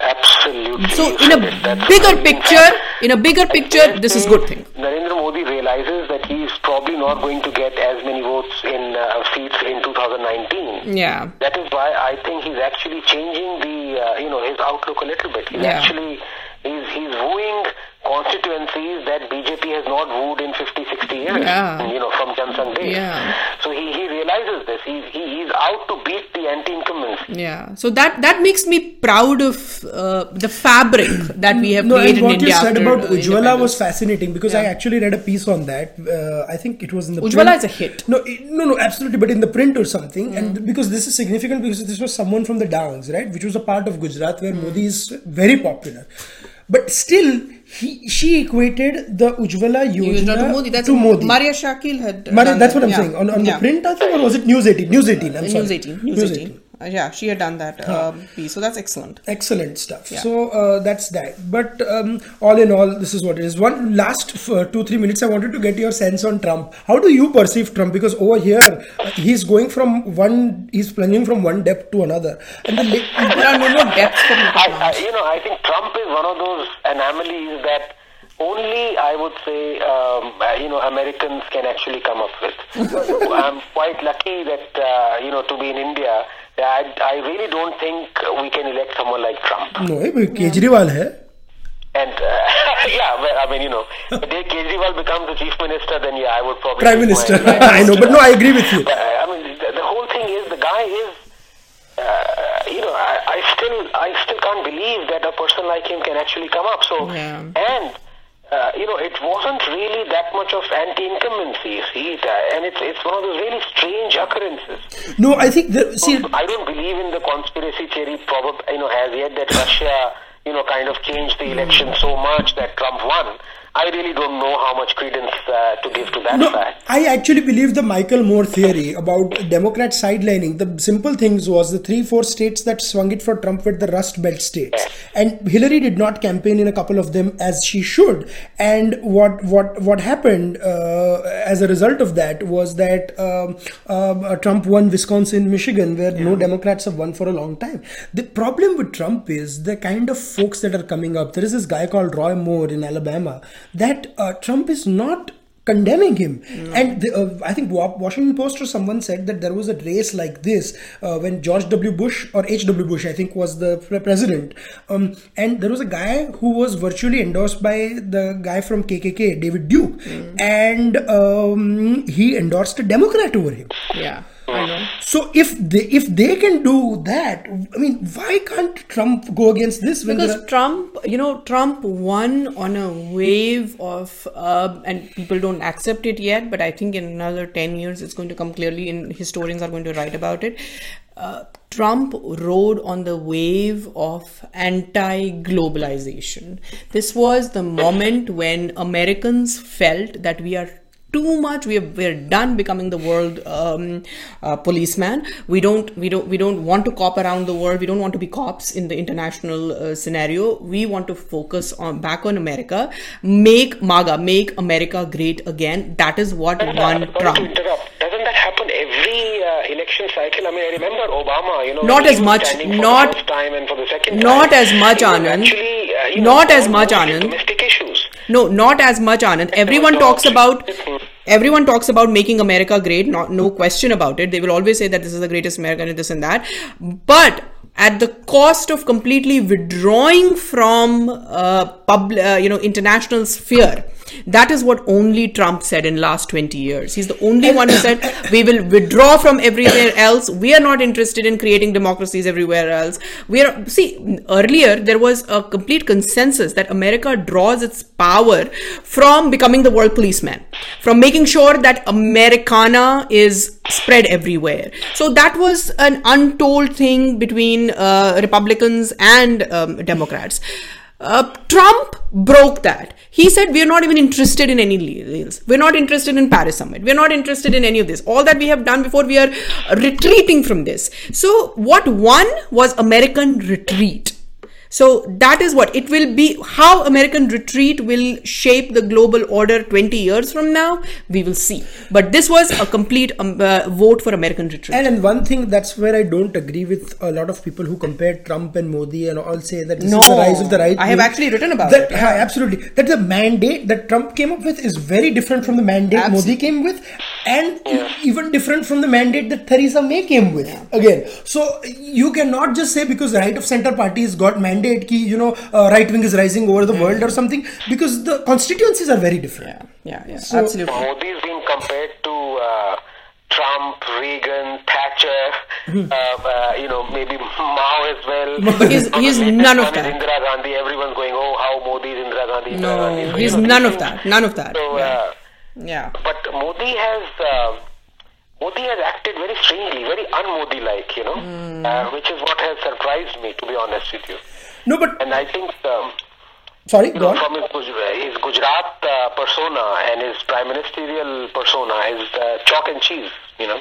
absolutely. so in a it. Bigger picture in a bigger picture this is good thing Narendra Modi realizes that he is probably not going to get as many votes in uh, seats in 2019. yeah That is why I think he's actually changing the uh, you know his outlook a little bit. He's Yeah. actually he's he's wooing constituencies that BJP has not wooed in 50, 60 years. Yeah. You know from Jan Sangh days. Yeah. So he, he realizes this. He, he he's out to beat the anti-incumbents. yeah so that that makes me proud of uh, the fabric that we have no, and created in what india you said after, about Ujjwala was fascinating because I actually read a piece on that. Uh, I think it was in the Ujjwala print. is a hit. No, it- no, no, absolutely, but in the print or something. Hmm. And because this is significant because this was someone from the Downs, right, which was a part of Gujarat where Modi is very popular. But still he she equated the Ujjwala Yojana to Modi. That's to Modi. Marya Shakil had. Marya- that's what I'm Yeah. saying. On, on Yeah. the print, I think, or was it News 18? News 18. I'm sorry. News 18. News 18. Uh, yeah, she had done that um, piece. So that's excellent. Excellent stuff. Yeah. So uh, that's that. But um, all in all, this is what it is. One last uh, two three minutes. I wanted to get your sense on Trump. How do you perceive Trump? Because over here, uh, he's going from one, he's plunging from one depth to another, and the la- There are no more depths for me I. I, you know, I think Trump is one of those anomalies that only I would say, um, uh, you know, Americans can actually come up with. I'm quite lucky that, uh, you know, to be in India. I, I really don't think we can elect someone like Trump. no, eh, Kejriwal hai. And uh, yeah, well, I mean, you know, the day Kejriwal becomes the chief minister, then yeah, I would probably Prime Minister. my- I know, but no, I agree with you. But, uh, I mean, the, the whole thing is the guy is, uh, you know, I, I still, I still can't believe that a person like him can actually come up. So, Yeah. and. Uh, you know, it wasn't really that much of anti-incumbency, see, uh, and it's it's one of those really strange occurrences. No, I think the, see. I don't believe in the conspiracy theory, probably, you know, as yet that Russia, you know, kind of changed the election so much that Trump won. I really don't know how much credence uh, to give to that No, fact. I actually believe the Michael Moore theory about Democrats sidelining. The simple things was the three, four states that swung it for Trump were the Rust Belt states, and Hillary did not campaign in a couple of them as she should. And what what what happened uh, as a result of that was that um, um, uh, Trump won Wisconsin, Michigan, where no Democrats have won for a long time. The problem with Trump is the kind of folks that are coming up. There is this guy called Roy Moore in Alabama that uh, Trump is not condemning him. And the, uh, i think Wa- washington post or someone said that there was a race like this uh, when george w. Bush or hw bush i think was the president. Um, and there was a guy who was virtually endorsed by the guy from kkk david duke. And um, he endorsed a democrat over him. Yeah. So if they if they can do that i mean why can't trump go against this when Because are- Trump, you know, Trump won on a wave of, uh, and people don't accept it yet, but I think in another 10 years it's going to come clearly, and historians are going to write about it. Uh, Trump rode on the wave of anti globalization. This was the moment when Americans felt that we are too much we are, we're done becoming the world um, uh, policeman we don't we don't we don't want to cop around the world we don't want to be cops in the international uh, scenario we want to focus on back on america make maga make america great again that is what won Sorry to trump. Doesn't that happen every uh, election cycle? I mean, I remember Obama. You know, Not as much- not- time and for the second not time, as much, Anand. Actually, uh, you know, Not as much, Anand. Domestic issues. No not as much anand. Everyone talks about everyone talks about making america great not no question about it. They will always say that this is the greatest america and this and that. But at the cost of completely withdrawing from uh, pub, uh, you know international sphere that is what only trump said in last 20 years. He's the only one who said we will withdraw from everywhere else. We are not interested in creating democracies everywhere else. We are see earlier there was a complete consensus that america draws its power from becoming the world policeman from making sure that americana is spread everywhere so that was an untold thing between uh, republicans and um, democrats uh, Trump broke that. He said, We're not even interested in any deals. We're not interested in Paris Summit. We're not interested in any of this. All that we have done before, we are retreating from this. So, what won was American retreat. So that is what it will be. How American retreat will shape the global order 20 years from now, we will see. But this was a complete um, uh, vote for American retreat. And, and one thing that's where I don't agree with a lot of people who compare Trump and Modi and all say that this is the rise of the right. I have actually written about that, it. yeah, absolutely. That the mandate that Trump came up with is very different from the mandate Absolutely. Modi came with, and even different from the mandate that Theresa May came with. Again, so you cannot just say because the right of center party has got mandate ki you know uh, right wing is rising over the world or something because the constituencies are very different. yeah, yeah, yeah, So- absolutely. Modi's been compared to uh, Trump, Reagan, Thatcher, uh, uh, you know, maybe Mao as well. But he's- he's none of that. Indira Gandhi. Everyone's going, oh, how Modi is Indira Gandhi. Indira No, Gandhi. So, you he's know, none these of that. None of that. So, Yeah. uh, but Modi has uh, Modi has acted very strangely, very un-Modi-like, you know, Hmm. uh, which is what has surprised me, to be honest with you. No, but And I think um, Sorry, go know, on. from his, his Gujarat uh, persona and his prime ministerial persona is uh, chalk and cheese. You know.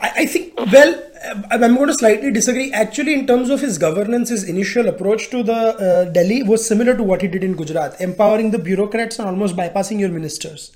I, I think, well, uh, I'm going to slightly disagree. Actually, in terms of his governance, his initial approach to the uh, Delhi was similar to what he did in Gujarat, empowering the bureaucrats and almost bypassing your ministers.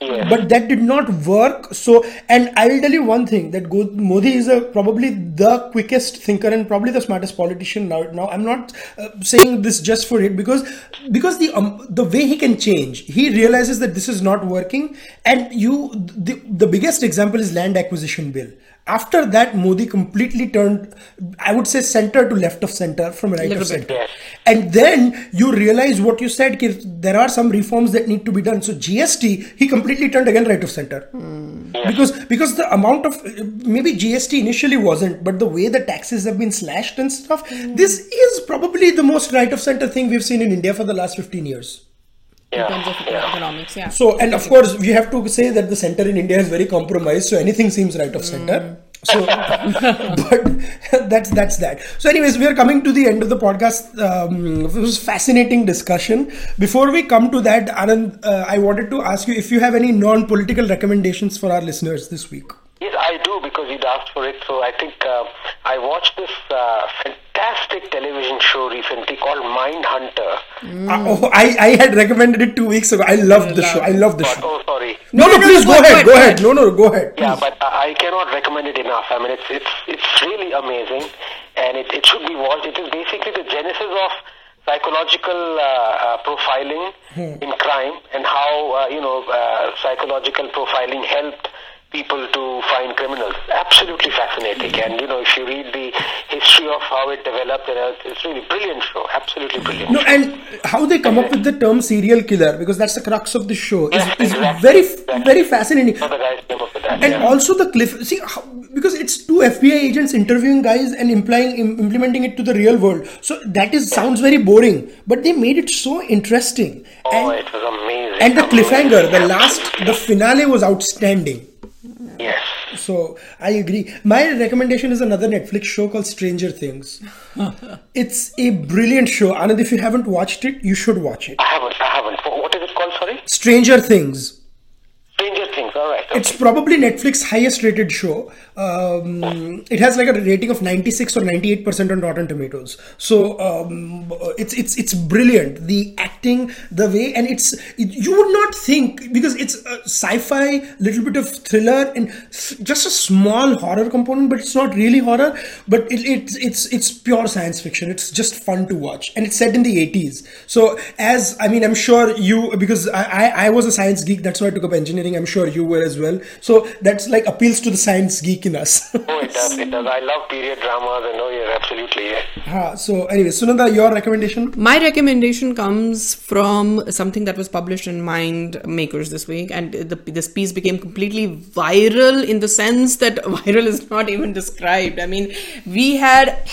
Yes. But that did not work. So, and I will tell you one thing that Modi is a, probably the quickest thinker and probably the smartest politician now. Now, I'm not uh, saying this just for it because because the um, the way he can change, he realizes that this is not working. And you, the, the biggest example is land acquisition bill. After that, Modi completely turned, I would say, center to left of center from right Little of bit. center. Yes. And then you realize what you said, ki there are some reforms that need to be done. So GST, he completely turned again right of center. Hmm. Because because the amount of maybe GST initially wasn't, but the way the taxes have been slashed and stuff, hmm. this is probably the most right of center thing we've seen in India for the last 15 years. Yeah. in terms of yeah. economics. Yeah. So, and of course, we have to say that the center in India is very compromised, so anything seems right of center. So, but that's that's that. So, anyways, we are coming to the end of the podcast. Um, it was fascinating discussion. Before we come to that, Anand, uh, I wanted to ask you if you have any non-political recommendations for our listeners this week. Yes, I do because you'd asked for it. So I think uh, I watched this uh, fantastic television show recently called Mindhunter. Uh, oh, I I had recommended it two weeks ago. I loved the show. I love the show. oh, sorry. No, no, no, please no, go go ahead. ahead, Go go ahead. No, no, go ahead. Yeah, but I I cannot recommend it enough. I mean, it's it's it's really amazing, and it, it should be watched. It is basically the genesis of psychological uh, uh, profiling in crime and how uh, you know uh, psychological profiling helped people to find criminals. Absolutely fascinating, and you know if you read the history of how it developed, it's really brilliant show. Absolutely brilliant. No, and how they come up with the term serial killer because that's the crux of the show is, Yes, is exactly, very exactly. very fascinating. The guys came up with that. And yeah. also the cliff. See, how, because it's two FBI agents interviewing guys and implying im- implementing it to the real world. So that is sounds very boring, but they made it so interesting. oh, and it was amazing. and the cliffhanger, the last, the finale was outstanding. Yes. So I agree. My recommendation is another Netflix show called Stranger Things. it's a brilliant show. Anand, if you haven't watched it, you should watch it. I haven't. I haven't. What is it called? Sorry. Stranger Things. Stranger Things. All right. It's probably Netflix highest rated show. Um, it has like a rating of 96 or 98 percent on Rotten Tomatoes. So um, it's it's it's brilliant. The acting, the way, and it's it, you would not think because it's a sci-fi, little bit of thriller, and just a small horror component, but it's not really horror. But it, it's it's it's pure science fiction. It's just fun to watch, and it's set in the 80s. So as I mean, I'm sure you because I I, I was a science geek. That's why I took up engineering. I'm sure you were as well. So that's like appeals to the science geek in us. Oh, it does. It does. I love period dramas, and oh, yeah, absolutely. Yeah. Ah, so anyway, Sunanda, your recommendation? My recommendation comes from something that was published in Myind Makers this week, and the, this piece became completely viral in the sense that viral is not even described. I mean, we had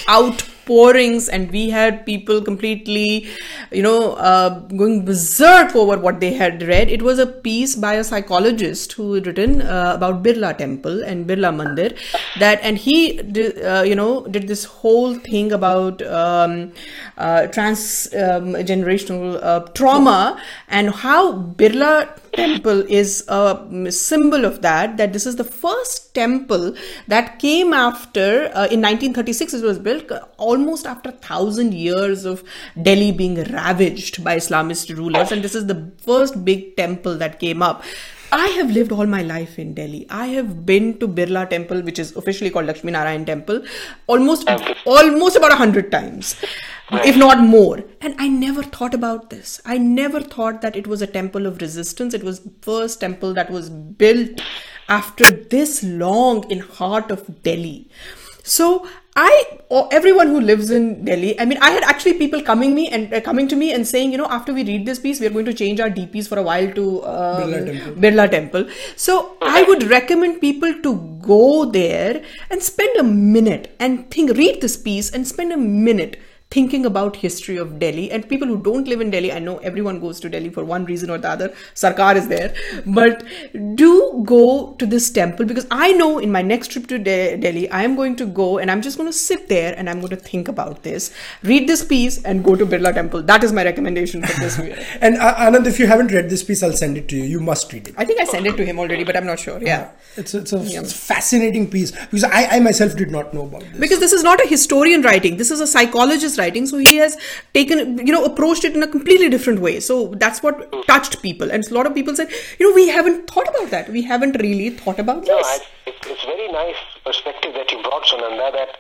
outpourings and we had people completely, you know, uh, going berserk over what they had read. It was a piece by a psychologist who had written uh, about Birla Temple and Birla Mandir. That and he, did, uh, you know, did this whole thing about um, uh, trans um, uh, trauma and how Birla temple is a symbol of that that this is the first temple that came after uh, in 1936 it was built almost after 1000 years of delhi being ravaged by islamist rulers and this is the first big temple that came up. I have lived all my life in Delhi. I have been to Birla Temple, which is officially called Lakshmi Narayan Temple, almost almost about a hundred times, if not more. And I never thought about this. I never thought that it was a temple of resistance. It was first temple that was built after this long in heart of Delhi. So I, or everyone who lives in Delhi, I mean, I had actually people coming me and uh, coming to me and saying, you know, after we read this piece, we are going to change our DPs for a while to um, Birla Temple. Birla Temple. So I would recommend people to go there and spend a minute and think, read this piece and spend a minute thinking about history of Delhi and people who don't live in Delhi. I know everyone goes to Delhi for one reason or the other. Sarkar is there, but do go to this temple because I know in my next trip to De- Delhi, I am going to go and I'm just going to sit there and I'm going to think about this, read this piece, and go to Birla Temple. That is my recommendation for this year. And uh, Anand, if you haven't read this piece, I'll send it to you. You must read it. I think I sent it to him already, but I'm not sure. Yeah. It's it's a it's a fascinating piece because I, I myself did not know about this. because this is not a historian writing this is a psychologist writing. So he has taken you know approached it in a completely different way. So that's what mm. touched people. And a lot of people said you know we haven't thought about that. We haven't really thought about No, this. I, it, it's very nice perspective that you brought, Sunanda, that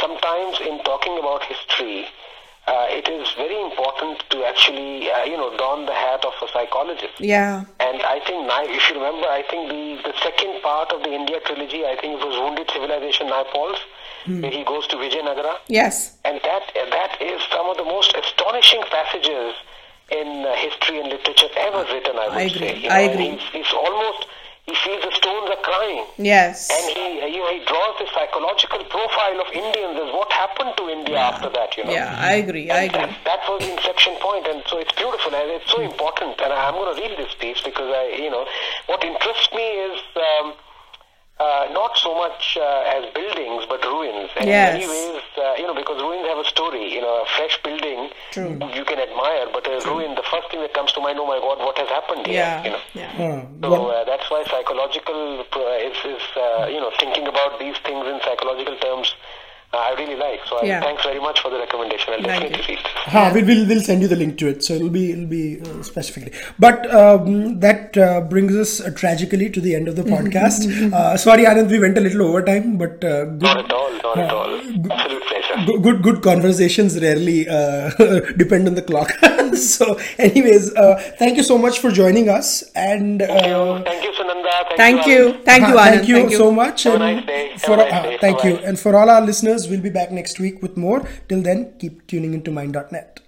sometimes in talking about history, uh, it is very important to actually, uh, you know, don the hat of a psychologist. yeah And I think, if you remember, I think the, the second part of the India trilogy, I think it was Wounded Civilization, Naipaul's, where he goes to Vijayanagara. yes And that that is some of the most astonishing passages in uh, history and literature ever written, I would I agree. say. You I agree. He's, he's almost, he feels the stones are crying. yes And he, you know, he draws the psychological profile of Indians as what happened to India after that, you know. yeah i agree i agree That, that was the inception point, and so it's beautiful and it's so important. And I'm going to read this piece because I, you know, what interests me is um, uh, not so much uh, as buildings but ruins. And Yes. in many ways, uh, you know, because ruins have a story. You know, a fresh building True. you can admire, but a ruin, the first thing that comes to mind, oh my God, what has happened here? yeah You know. yeah Uh, So uh, that's why psychological is, is uh, you know thinking about these things in psychological terms. Uh, I really like. So I, Yeah. thanks very much for the recommendation. I'll Thank definitely read. this. Ha, we'll, we'll, we'll send you the link to it, so it'll be it'll be uh, specifically. But um, that uh, brings us uh, tragically to the end of the podcast. uh, sorry, Anand, we went a little over time, but uh, Not good, at all. Not at all. Absolute pleasure. good, good good conversations rarely uh, depend on the clock. so, anyways, uh, thank you so much for joining us, and Thank you. uh, Thank you, Sunanda. Thank, thank you. you thank you Anand. thank you so much. Have a nice day. Have For, a nice uh, day. thank you, Bye-bye. and for all our listeners, we'll be back next week with more. Till then, keep tuning into myind.net.